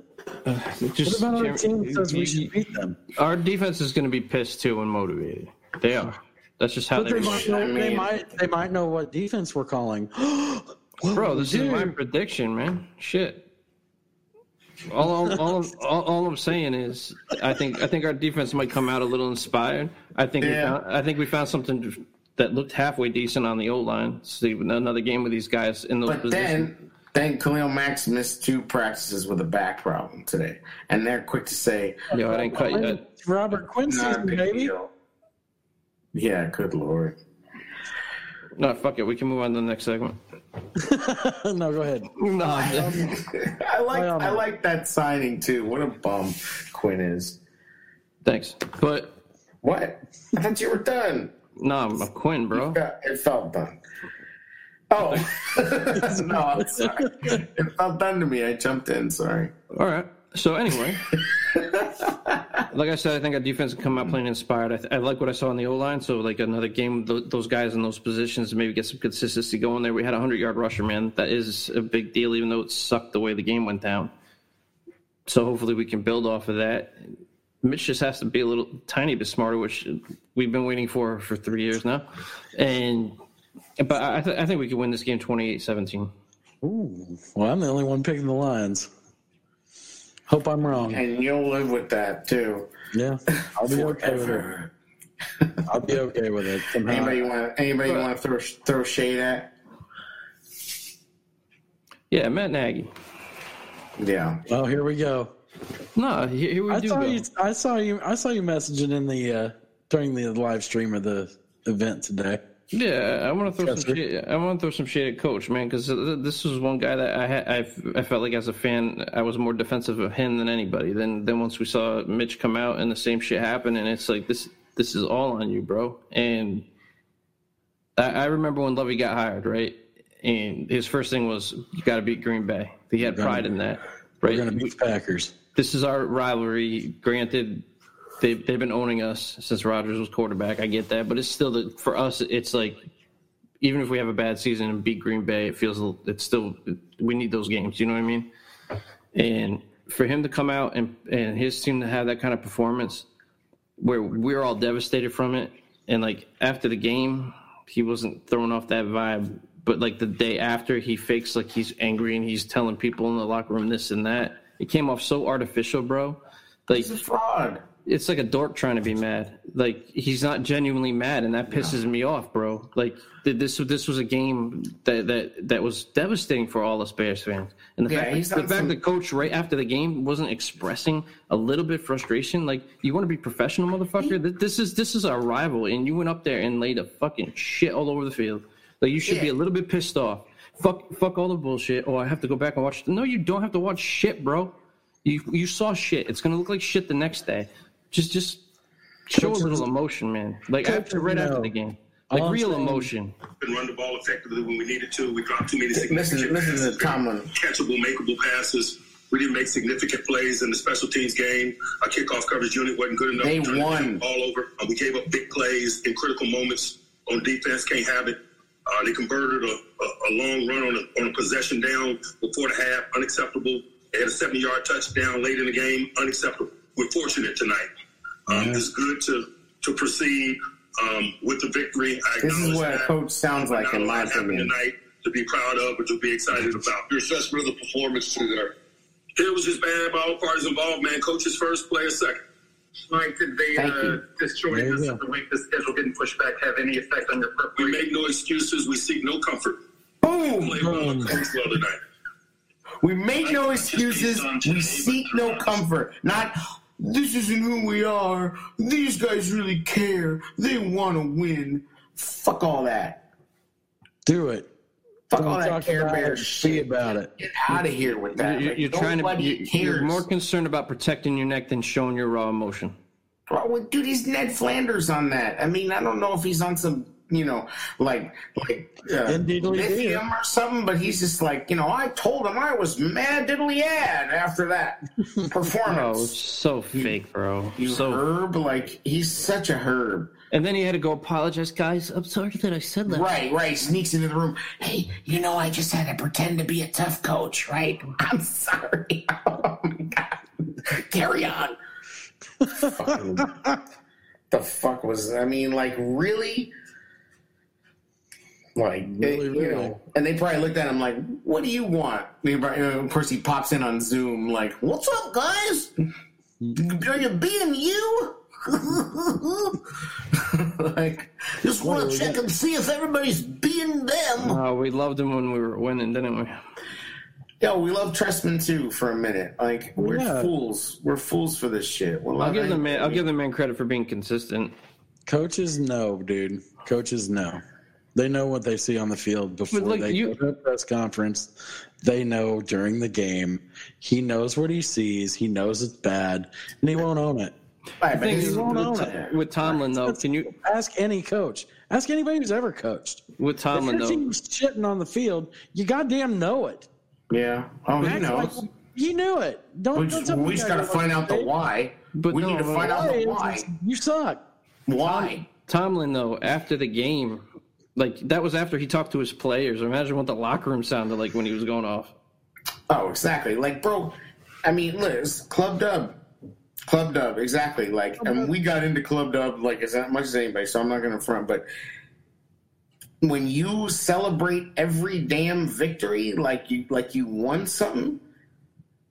Uh, just- What about our team says we should beat them? Our defense is going to be pissed too and motivated. They are. That's just how But they. they might, know, they might they might know what defense we're calling. Bro, this is my prediction, man. Shit. All, all, all, all, all I'm saying is, I think I think our defense might come out a little inspired. I think we Yeah. found, I think we found something that looked halfway decent on the O line. See another game with these guys in those But positions. then, then Khalil Max missed two practices with a back problem today, and they're quick to say, Yo, I didn't cut you. that. It's Robert Quinn season, baby. deal." Yeah, good lord. No, fuck it. We can move on to the next segment. no, go ahead. No, um, I like Well, I like that signing too. What a bum Quinn is. thanks. But What? I thought you were done. no, I'm a Quinn, bro. Yeah, It felt done. Oh no, I'm sorry. It felt done to me. I jumped in. Sorry. All right. So anyway, like I said, I think our defense can come out playing inspired. I, th- I like what I saw on the O line. So like another game, th- those guys in those positions, maybe get some consistency going there. We had a hundred yard rusher, man. That is a big deal, even though it sucked the way the game went down. So hopefully we can build off of that. Mitch just has to be a little tiny bit smarter, which we've been waiting for for three years now. And but I, th- I think we can win this game 28-17. Ooh, well, I'm the only one picking the Lions. Hope I'm wrong. And you'll live with that too. Yeah, I'll be okay with it. Forever. I'll be okay with it. Somehow. Anybody want anybody want to throw throw shade at? Yeah, Matt Nagy. Yeah. Oh, here we go. No, here, here we I do saw go. you. I saw you. I saw you messaging in the uh, during the live stream of the event today. Yeah, I want to throw some shade. I want to throw some shade at Coach, man, because this was one guy that I had. I, I felt like as a fan, I was more defensive of him than anybody. Then, then once we saw Mitch come out and the same shit happen, and it's like this. This is all on you, bro. And I, I remember when Lovie got hired, right? And his first thing was, "You got to beat Green Bay." He had pride in that, We're right? going to beat the Packers. this is our rivalry. Granted, they they've been owning us since Rodgers was quarterback. I get that, but it's still the, for us. It's like even if we have a bad season and beat Green Bay, it feels it's still we need those games. You know what I mean? And for him to come out and and his team to have that kind of performance, where we're all devastated from it, and like after the game, he wasn't throwing off that vibe. But like the day after, he fakes like he's angry and he's telling people in the locker room this and that. It came off so artificial, bro. Like He's a fraud. It's like a dork trying to be mad. Like he's not genuinely mad, and that pisses me off, bro. Like this this was a game that that that was devastating for all us Bears fans. And the Yeah, fact, the fact some- the coach right after the game wasn't expressing a little bit frustration. Like you want to be professional, motherfucker. Th- This is this is our rival, and you went up there and laid a fucking shit all over the field. Like you should be a little bit pissed off. Fuck fuck all the bullshit. Oh, I have to go back and watch. No, you don't have to watch shit, bro. You you saw shit. It's gonna look like shit the next day. Just just show a little emotion, man. Like Coach, after right you after the game, like all real saying- emotion. and run the ball effectively when we needed to. We dropped too many Listen, significant listen to passes, Tomlin. catchable, makeable passes. We didn't make significant plays in the special teams game. Our kickoff coverage unit wasn't good enough. They to turn the won. All over. Uh, we gave up big plays in critical moments on defense. Can't have it. Uh, they converted a, a, a long run on a, on a possession down before the half. Unacceptable. They had a 70 yard touchdown late in the game. Unacceptable. We're fortunate tonight. Um, It's good to to proceed um, with the victory. I This is acknowledge what a coach sounds like, in a my lot opinion. tonight to be proud of or to be excited about. Your assessment of the performance through there. It was just bad by all parties involved, man. Coaches first, players second. Mike, did they Thank uh, you. disjoint this the week the schedule getting pushed back have any effect on your preparation? We make no excuses. We seek no comfort. Boom! Play well and well tonight. We make no excuses. We seek no comfort. Not, this isn't who we are. These guys really care. They want to win. Fuck all that. Do it. Fuck Don't all that Care Bear it. shit. About it. Get out of here with that. You're, you're trying to. nobody You, you're more concerned about protecting your neck than showing your raw emotion. Well, dude, he's Ned Flanders on that. I mean, I don't know if he's on some, you know, like like uh, lithium or something, but he's just like, you know, I told him I was mad diddly ad after that performance. Oh, so fake, bro. you so. herb, like he's such a herb. And then he had to go apologize, guys. I'm sorry that I said that. Right, right. Sneaks into the room. Hey, you know, I just had to pretend to be a tough coach, right? I'm sorry. Oh my god. Carry on. The fuck was? I mean, like, really? Like, Really, it- you know, and they probably looked at him like, "What do you want?" You know, Of course, he pops in on Zoom, like, "What's up, guys? Are you being you?" like, just want to check and see if everybody's being them. Oh, we loved him when we were winning, didn't we? Yeah, we love Trestman too for a minute. Like, oh, we're Yeah. fools. We're fools for this shit. We're I'll give the man. I'll give the man credit for being consistent. Coaches know, dude. Coaches know. They know what they see on the field before look, they you- go to a press conference. They know during the game. He knows what he sees. He knows it's bad, and he won't own it. Right, The but thing is, won't own with, it. with Tomlin though, can you Ask any coach. Ask anybody who's ever coached. with If Tomlin your though? team's shitting on the field, you goddamn know it. yeah. Oh, he knows. like- you knew it. Don't. We don't just, we just got to find out the why. But we no, need to find out the why. You suck. Why? Tomlin though, after the game, like that was after he talked to his players. Imagine what the locker room sounded like when he was going off. Oh, exactly. Like, bro, I mean, Liz, Club Dub. Club Dub, exactly. Like, and we got into Club Dub like as much as anybody, so I'm not going to front. But when you celebrate every damn victory, like you like you won something,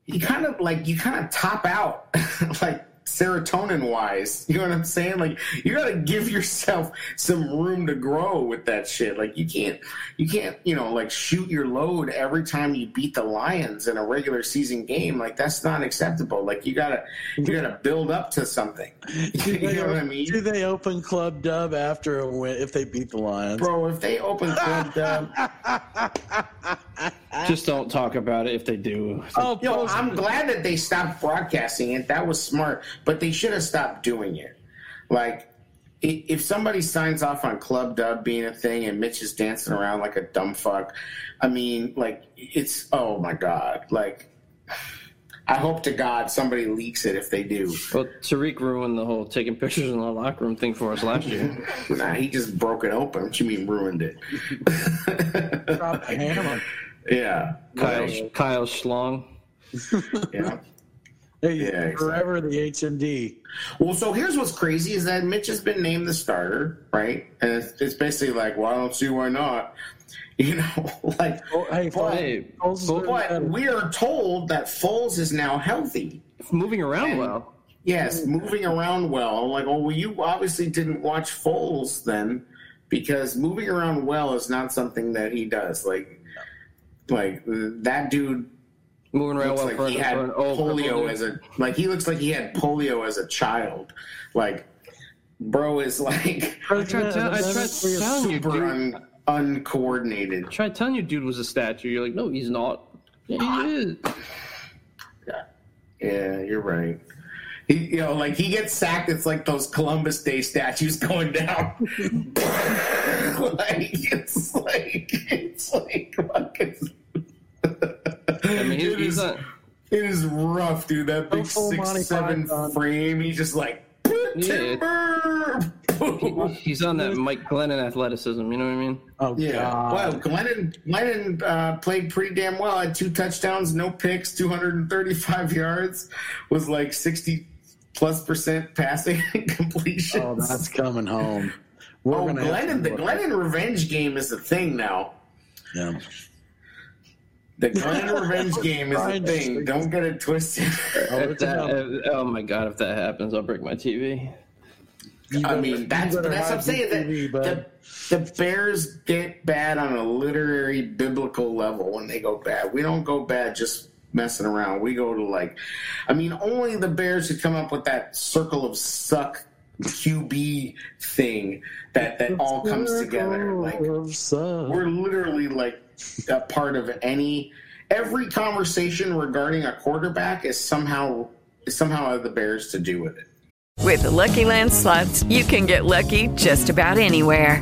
you kind of like you kind of top out, like serotonin wise. You know what I'm saying? Like you got to give yourself some room to grow with that shit. Like you can't you can't you know like shoot your load every time you beat the Lions in a regular season game. Like that's not acceptable. Like you gotta you gotta build up to something. You they, know what I mean? do they open Club Dub after a win if they beat the Lions? Bro, if they open Club Dub, Just don't talk about it if they do. Oh, Yo, post- I'm glad that they stopped broadcasting it. That was smart, but they should have stopped doing it. Like, if somebody signs off on Club Dub being a thing and Mitch is dancing around like a dumb fuck, I mean, like, it's oh my god. Like, I hope to God somebody leaks it if they do. Well, Tariq ruined the whole taking pictures in the locker room thing for us last year. Nah, he just broke it open. What you mean ruined it? Drop the hammer. yeah, Kyle, Kyle Schlong. yeah. Hey, Yeah, exactly. forever the HMD. Well, so here's what's crazy is that Mitch has been named the starter, right? And it's, it's basically like, well, I don't see why not. You know, like, Oh, hey, but, Hey, Foles is doing but we are told that Foles is now healthy. Moving around well. Yes, moving around well. Like, oh, well, you obviously didn't watch Foles then, because moving around well is not something that he does. Like, like that dude Moving around looks well like for, he had for an polio as a like he looks like he had polio as a child. Like, bro is like I tried, tell, I tried telling you, super dude. un, uncoordinated. I tried telling you, dude was a statue. You're like, no, he's not. Yeah, he is. Yeah, you're right. He, you know, like he gets sacked. It's like those Columbus Day statues going down. like it's like it's like fucking. I mean, he's, It he's is- not. It is rough, dude. That big full Monty six seven Python. frame. He's just like Yeah. timber. He's on that Mike Glennon athleticism. You know what I mean? Oh, Yeah. God. Well, Glennon Glennon uh, played pretty damn well. Had two touchdowns, no picks, 235 yards. Was like 60 plus percent passing completion. Oh, that's coming home. We're Oh, Glennon, the Glennon revenge game is a thing now. Yeah. The Glenn revenge game is a thing. Don't get it twisted. That, oh my god, if that happens, I'll break my TV. You I better- mean, that's that's what I'm saying. your That the, the Bears get bad on a literary biblical level when they go bad. We don't go bad just messing around. We go to like, I mean, only the Bears could come up with that circle of suck QB thing that that all comes together. Like we're literally like a part of any every conversation regarding a quarterback is somehow is somehow have the Bears to do with it. With the Lucky Land slots, you can get lucky just about anywhere.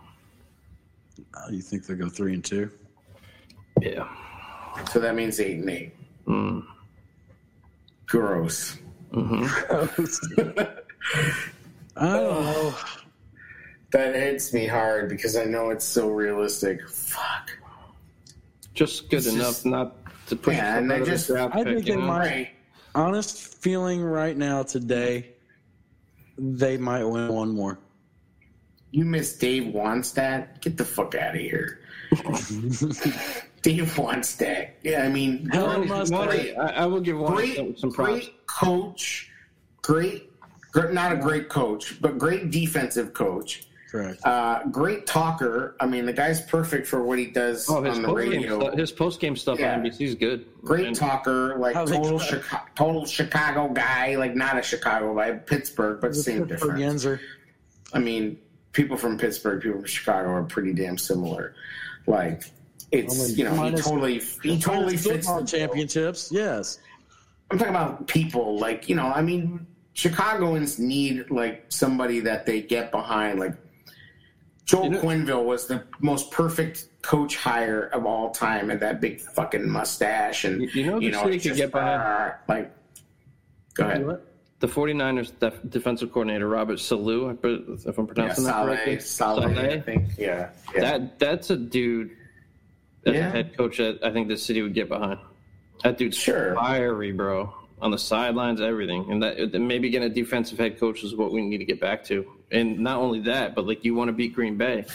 Oh, you think they'll go three and two? Yeah. So that means eight and eight. Mm. Gross. Mm-hmm. I don't oh. know. That hits me hard because I know it's so realistic. Fuck. Just good It's enough just- not to push. Yeah, and I just I pick, think you they know? might- Right. Honest feeling right now today, they might win one more. You miss Dave Wannstedt? Get the fuck out of here. Dave Wannstedt. Yeah, I mean, Hell, great, I, I will give one great, some props. great coach. Great, gr- not a great coach, but great defensive coach. Correct. Uh, great talker. I mean, the guy's perfect for what he does Oh, on the radio. stuff, his post game stuff Yeah. on NBC is good. Great And- talker, like total try- Chicago, total Chicago guy, like not a Chicago guy, Pittsburgh, but same difference. Yinzer. I mean, people from Pittsburgh, people from Chicago are pretty damn similar. Like it's you know he totally he totally fits the championships. Yes. I'm talking about people like you know I mean Chicagoans need like somebody that they get behind like Joel You know- Quenneville was the most perfect coach hire of all time and that big fucking mustache and You- know, you know the city could just, get behind? uh, like go ahead The 49ers def- defensive coordinator Robert Salou, if I'm yeah, pronouncing that correctly. Saleh, Saleh, I think yeah, yeah. That that's a dude as Yeah. a head coach that I think the city would get behind. That dude's Sure. fiery, bro. On the sidelines, everything, and that maybe getting a defensive head coach is what we need to get back to. And not only that, but like you want to beat Green Bay.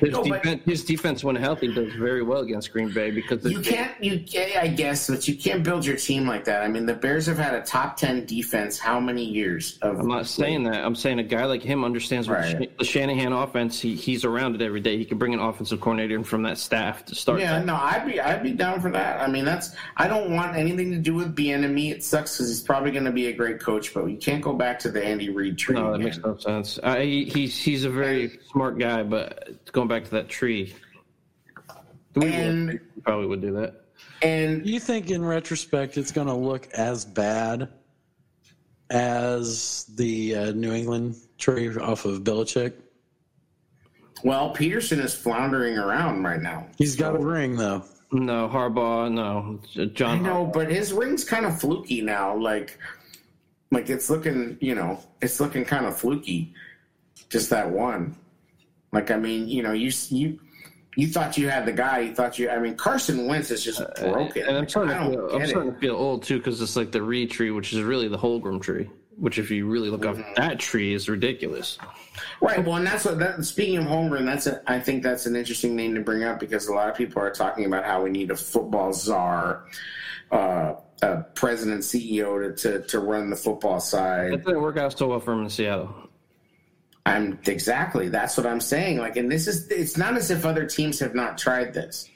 His, No, defense, his defense, when healthy, does very well against Green Bay because You can't, you I guess, but you can't build your team like that. I mean, the Bears have had a top ten defense. How many years? Of I'm not saying that. I'm saying a guy like him understands Right. the Shanahan offense. He, he's around it every day. He can bring an offensive coordinator in from that staff to start. Yeah, that. no, I'd be, I'd be down for that. I mean, that's. I don't want anything to do with Bieniemy. It sucks because he's probably going to be a great coach, but you can't go back to the Andy Reid tree. No, that again. makes no sense. I, he- he's he's a very smart guy, but going back to that tree, we And- would, probably would do that. And You think in retrospect it's going to look as bad as the uh, New England tree off of Belichick? well, Peterson is floundering around right now. He's got a ring though. No, Harbaugh, no, I John. know, but his ring's kind of fluky now. Like, like it's looking, you know, it's looking kind of fluky. Just that one. Like, I mean, you know, you you you thought you had the guy. You thought you. I mean, Carson Wentz is just broken. And I'm Like, starting, I to feel, I'm starting to feel old too because it's like the Reid tree, which is really the Holmgren tree. Which, if you really look Mm-hmm. up, that tree is ridiculous. Right. Well, and that's what. That, speaking of Holmgren, that's a, I think that's an interesting name to bring up because a lot of people are talking about how we need a football czar, uh, a president CEO to, to to run the football side. That didn't work out so well for him in Seattle. I'm exactly. That's what I'm saying. Like, and this is. It's not as if other teams have not tried this.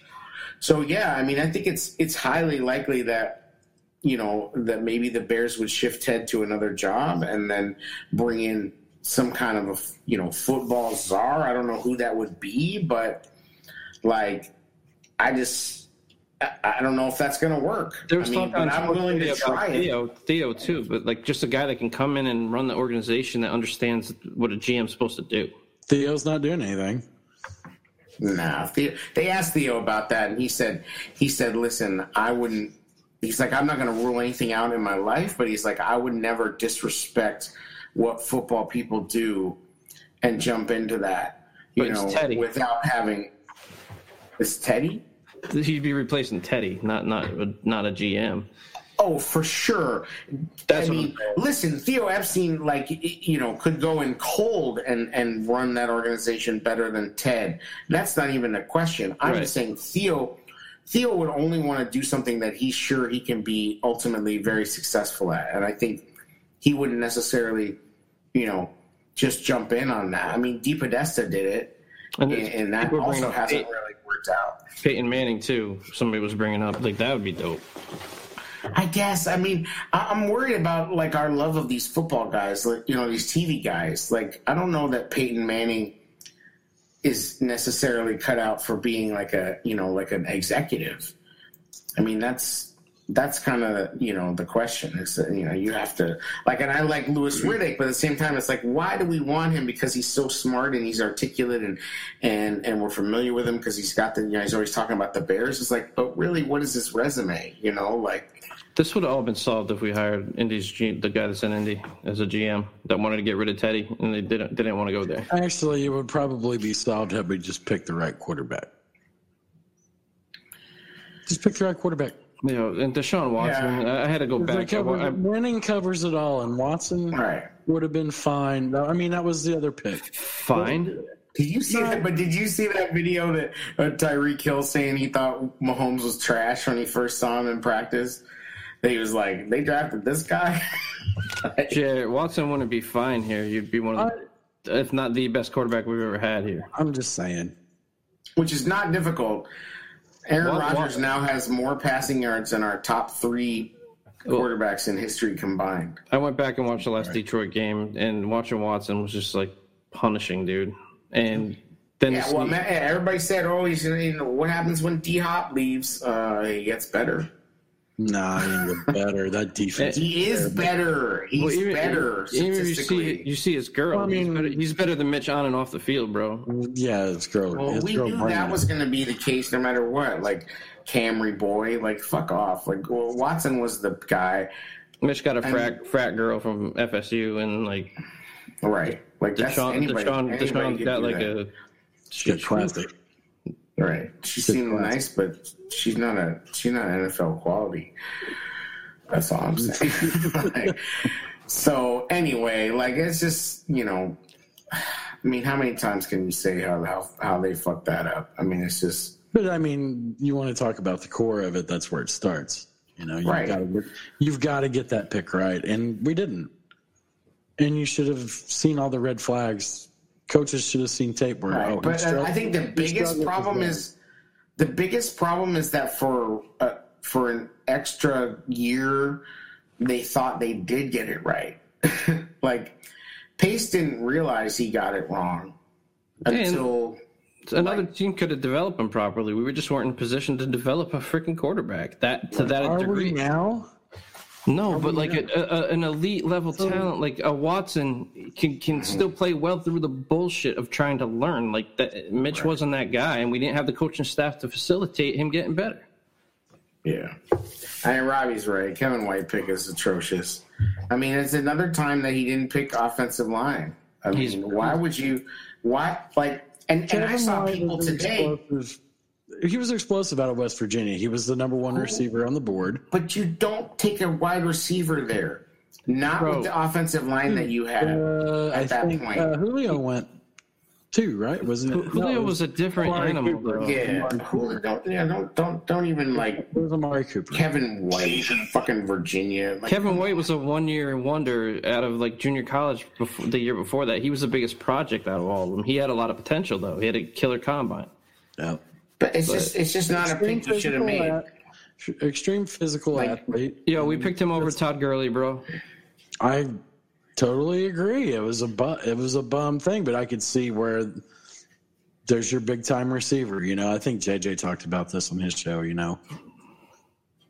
So yeah, I mean, I think it's it's highly likely that you know that maybe the Bears would shift head to another job and then bring in some kind of a you know football czar. I don't know who that would be, but like, I just. I- I don't know if that's going to work. There was I mean, talk on I'm willing to media about try it. Theo, Theo too, but like just a guy that can come in and run the organization that understands what a GM's supposed to do. Theo's not doing anything. Nah, Theo, they asked Theo about that, and he said, he said, listen, I wouldn't, he's like, I'm not going to rule anything out in my life, but he's like, I would never disrespect what football people do and jump into that, you But know, Teddy. without having. It's Teddy. He'd be replacing Teddy, not not not a GM. Oh, for sure. That's I mean, listen, Theo Epstein, like you know, could go in cold and and run that organization better than Ted. That's not even a question. I'm Right. just saying Theo. Theo would only want to do something that he's sure he can be ultimately very successful at, and I think he wouldn't necessarily, you know, just jump in on that. I mean, DePodesta did it, and, it's- and that also hasn't Pey- really out. Peyton Manning too. Somebody was bringing up like that would be dope. I guess. I mean, I- I'm worried about like our love of these football guys, like you know, these TV guys. Like, I don't know that Peyton Manning is necessarily cut out for being like a you know like an executive. I mean, that's that's kind of you know the question is that uh, you know you have to like, and I like Louis mm-hmm. Riddick, but at the same time, it's like why do we want him because he's so smart and he's articulate and and and we're familiar with him because he's got the you know he's always talking about the Bears. It's like, but really, what is his resume? You know, like. This would have all been solved if we hired Indy's G, the guy that's in Indy as a GM that wanted to get rid of Teddy, and they didn't didn't want to go there. Actually, it would probably be solved had we just picked the right quarterback. Just pick the right quarterback. You know, and Deshaun Watson, I I had to go back. cover- I- I- winning covers it all, and Watson right. would have been fine. I mean, that was the other pick. Fine. Did you see that? But did you see that video that uh, Tyreek Hill saying he thought Mahomes was trash when he first saw him in practice? That he was like, they drafted this guy. Jared Watson wouldn't be fine here. You'd be one of, the, if not the best quarterback we've ever had here. I'm just saying. Which is not difficult. Aaron What- Rodgers now has more passing yards than our top three quarterbacks in history combined. I went back and watched the last Detroit game, and watching Watson was just like punishing, dude. And then Yeah, well, man, everybody said, "Oh, he's you know what happens when D Hop leaves? Uh, he gets better." Nah, he ain't get better. That defense. He is better. He's Well, even- better Even if you see you see his girl, Well, I he's, mean- better, he's better than Mitch on and off the field, bro. Yeah, it's girl. Well, it's we girl knew brain. that was going to be the case no matter what. Like Camry boy, like fuck off. Like well, Watson was the guy, Mitch got a And- frat frat girl from FSU, and like right? Like that's Deshaun, anybody. Deshaun, anybody Deshaun got like that. a Good classic. Right. She Good seemed class. nice, but she's not a she's not NFL quality. That's all I'm saying. Like, so anyway, like it's just you know, I mean, how many times can you say how how how they fucked that up? I mean, it's just But I mean, you want to talk about the core of it? That's where it starts. You know, you've Right. got to you've got to get that pick right, and we didn't. And you should have seen all the red flags. Coaches should have seen tape where. Right, oh, but he's uh, I think the biggest problem is the biggest problem is that for uh, for an extra year, they thought they did get it right. like Pace didn't realize he got it wrong until another team could have developed him properly. We just weren't in position to develop a freaking quarterback that to that Are degree. we now? No, but like a, a, an elite level talent like a Watson can can still play well through the bullshit of trying to learn. Like that, Mitch wasn't that guy, and we didn't have the coaching staff to facilitate him getting better. Yeah. I mean, Robbie's right. Kevin White pick is atrocious. I mean, it's another time that he didn't pick offensive line. I mean, why would you? Why like? And, and I saw people was an today. explosive- He was explosive out of West Virginia. He was the number one receiver on the board. But you don't take a wide receiver there, not Bro. with the offensive line that you had Uh, at I that think point. uh, Julio went too, right? Wasn't it? Julio No, it was a different Amari animal, Cooper. though. yeah, Julio, don't, yeah, don't, don't, don't even like It was Amari Cooper. Kevin White, fucking Virginia. Like, Kevin White was a one year wonder out of like junior college before, the year before that. He was the biggest project out of all of them. He had a lot of potential though. He had a killer combine. Yeah. But it's but- just, it's just not a Extreme pick you should have physical made. at- Extreme physical Like- athlete. Yo, we picked him over Todd Gurley, bro. I totally agree. It was a bu- it was a bum thing, but I could see where there's your big time receiver. You know, I think JJ talked about this on his show. You know,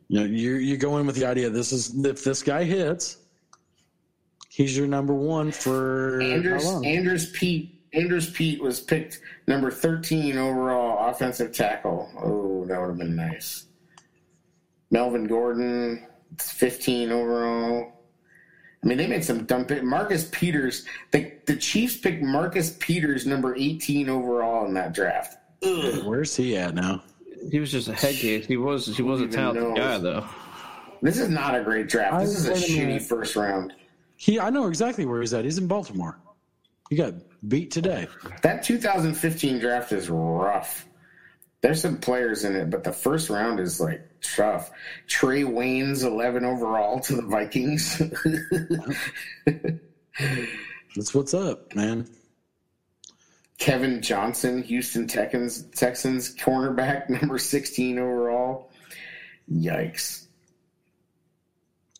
you know, you you go in with the idea this is if this guy hits, he's your number one for Andrus, how long? Andrus Peat, Andrus Peat was picked number 13 overall offensive tackle. Oh, that would have been nice. Melvin Gordon, 15 overall. I mean, they made some dumb pick. Marcus Peters, the, the Chiefs picked Marcus Peters, number 18 overall in that draft. Ugh. Where's he at now? He was just a head case. He was he was a even talented knows? guy though. This is not a great draft. This I- is a a shitty minute. first round. He, I know exactly where he's at. He's in Baltimore. He got beat today. That 2015 draft is rough. There's some players in it, but the first round is like tough. Trae Waynes 11 overall to the Vikings. That's what's up, man. Kevin Johnson, Houston Texans, Texans cornerback, number 16 overall. Yikes.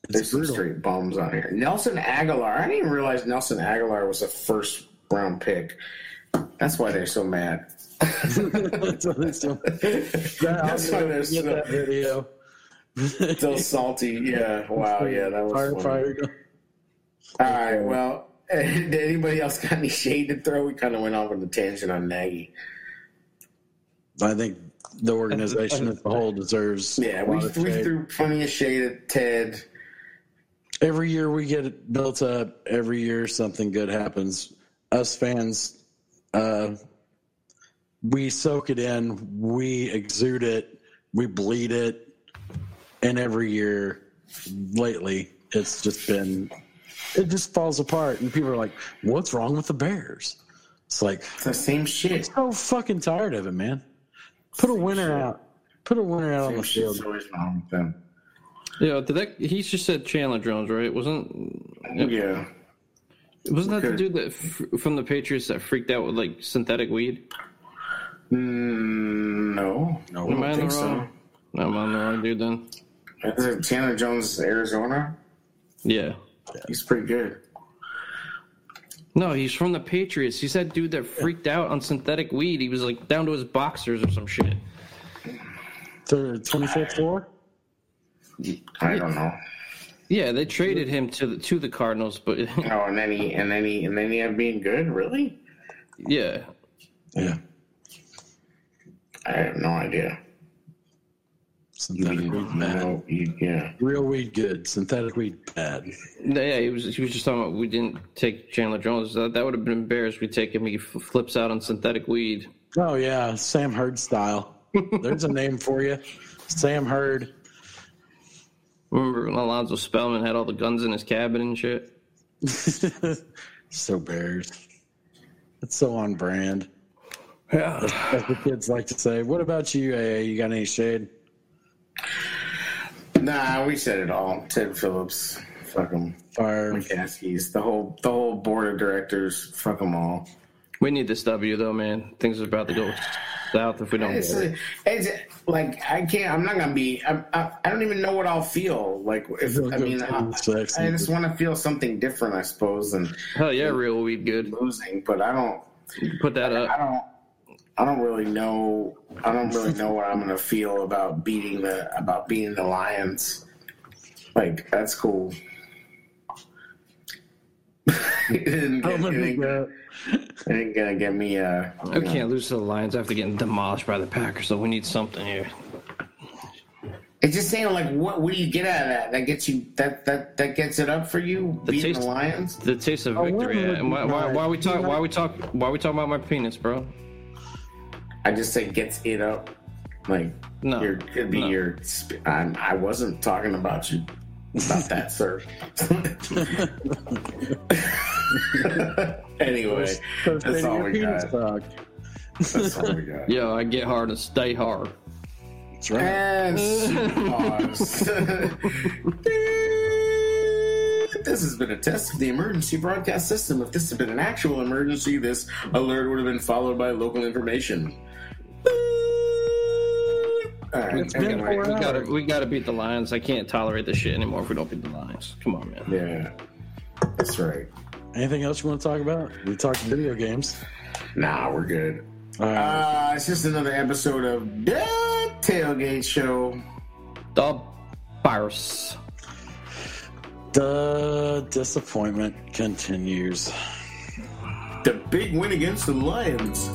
There's some straight bums on here. Nelson Agholor. I didn't even realize Nelson Agholor was a first round pick. That's why they're so mad. That's why they're so- That's why they're Get so, that video. so salty. Yeah. Wow. Yeah. That was Fire, funny. fire. All right. Well, did anybody else got any shade to throw? We kind of went off on a tangent on Nagy. I think the organization as a whole deserves. Yeah, we, we threw plenty of shade at Ted. Every year we get it built up. Every year something good happens. Us fans, uh, we soak it in. We exude it. We bleed it. And every year lately, it's just been, it just falls apart. And people are like, what's wrong with the Bears? It's like, It's the same shit. so fucking tired of it, man. Put a winner out. Put a winner out on the Same shit's field. always wrong with them. Yeah, did that? He just said Chandler Jones, right? Wasn't Yeah. Wasn't that the dude that f- from the Patriots that freaked out with like synthetic weed? Mm, no. No, I Am I don't on the think so. wrong? No, I'm on the wrong dude then. Is it Chandler Jones, Arizona? Yeah. He's pretty good. No, he's from the Patriots. He's that dude that freaked out on synthetic weed. He was like down to his boxers or some shit. The 25th floor? I don't know. Yeah, they traded him to the to the Cardinals, but Oh, and then he and then he and then he had being good. Really? yeah, Yeah. I have no idea. Synthetic weed bad. No, yeah. Real weed good. Synthetic weed bad. yeah. He was he was just talking about we didn't take Chandler Jones. That, that would have been embarrassed. We take him. He flips out on synthetic weed. Oh yeah, Sam Hurd style. There's a name for you. Sam Hurd. Remember when Alonzo Spellman had all the guns in his cabin and shit? so Bears. It's so on brand. Yeah. As the kids like to say. What about you, AA? You got any shade? Nah, we said it all. Ted Phillips, fuck him. Fire. McCaskeys, the whole the whole board of directors, fuck them all. We need this W though, man. Things are about to go south if we don't. It's, get it. it's like I can't. I'm not gonna be. I'm, I, I don't even know what I'll feel like. If I mean, I, I just want to feel something different, I suppose, than Hell yeah, real weed good. losing. But I don't. Put that up. I up. don't. I don't really know. I don't really know what I'm gonna feel about beating the about beating the Lions. Like that's cool. it didn't get, I'm it gonna ain't, go. it ain't gonna get me. Uh, I can't lose to the Lions after getting demolished by the Packers, so we need something here. It's just saying, like, what what do you get out of that? That gets you that that that gets it up for you The beating taste- the Lions. The taste of Oh, victory. wouldn't yeah. And why, be why, nice? why we talk? You know- Why we talk? Why we talking about my penis, bro? I just said gets it up. Like, No, your could be no. your. I'm, I wasn't talking about you about that, sir. anyway, First that's all we got. talk. That's all we got. Yo, I get hard and stay hard. That's right. And. This has been a test of the emergency broadcast system. If this had been an actual emergency, this alert would have been followed by local information. All right, It's been anyway. four We gotta, hours. we gotta beat the Lions. I can't tolerate this shit anymore if we don't beat the Lions. Come on, man. Yeah, that's right. Anything else you want to talk about? We talked video games. Nah, we're good. All right. Uh, it's just another episode of the Tailgate Show. The virus. the disappointment continues. The big win against the Lions.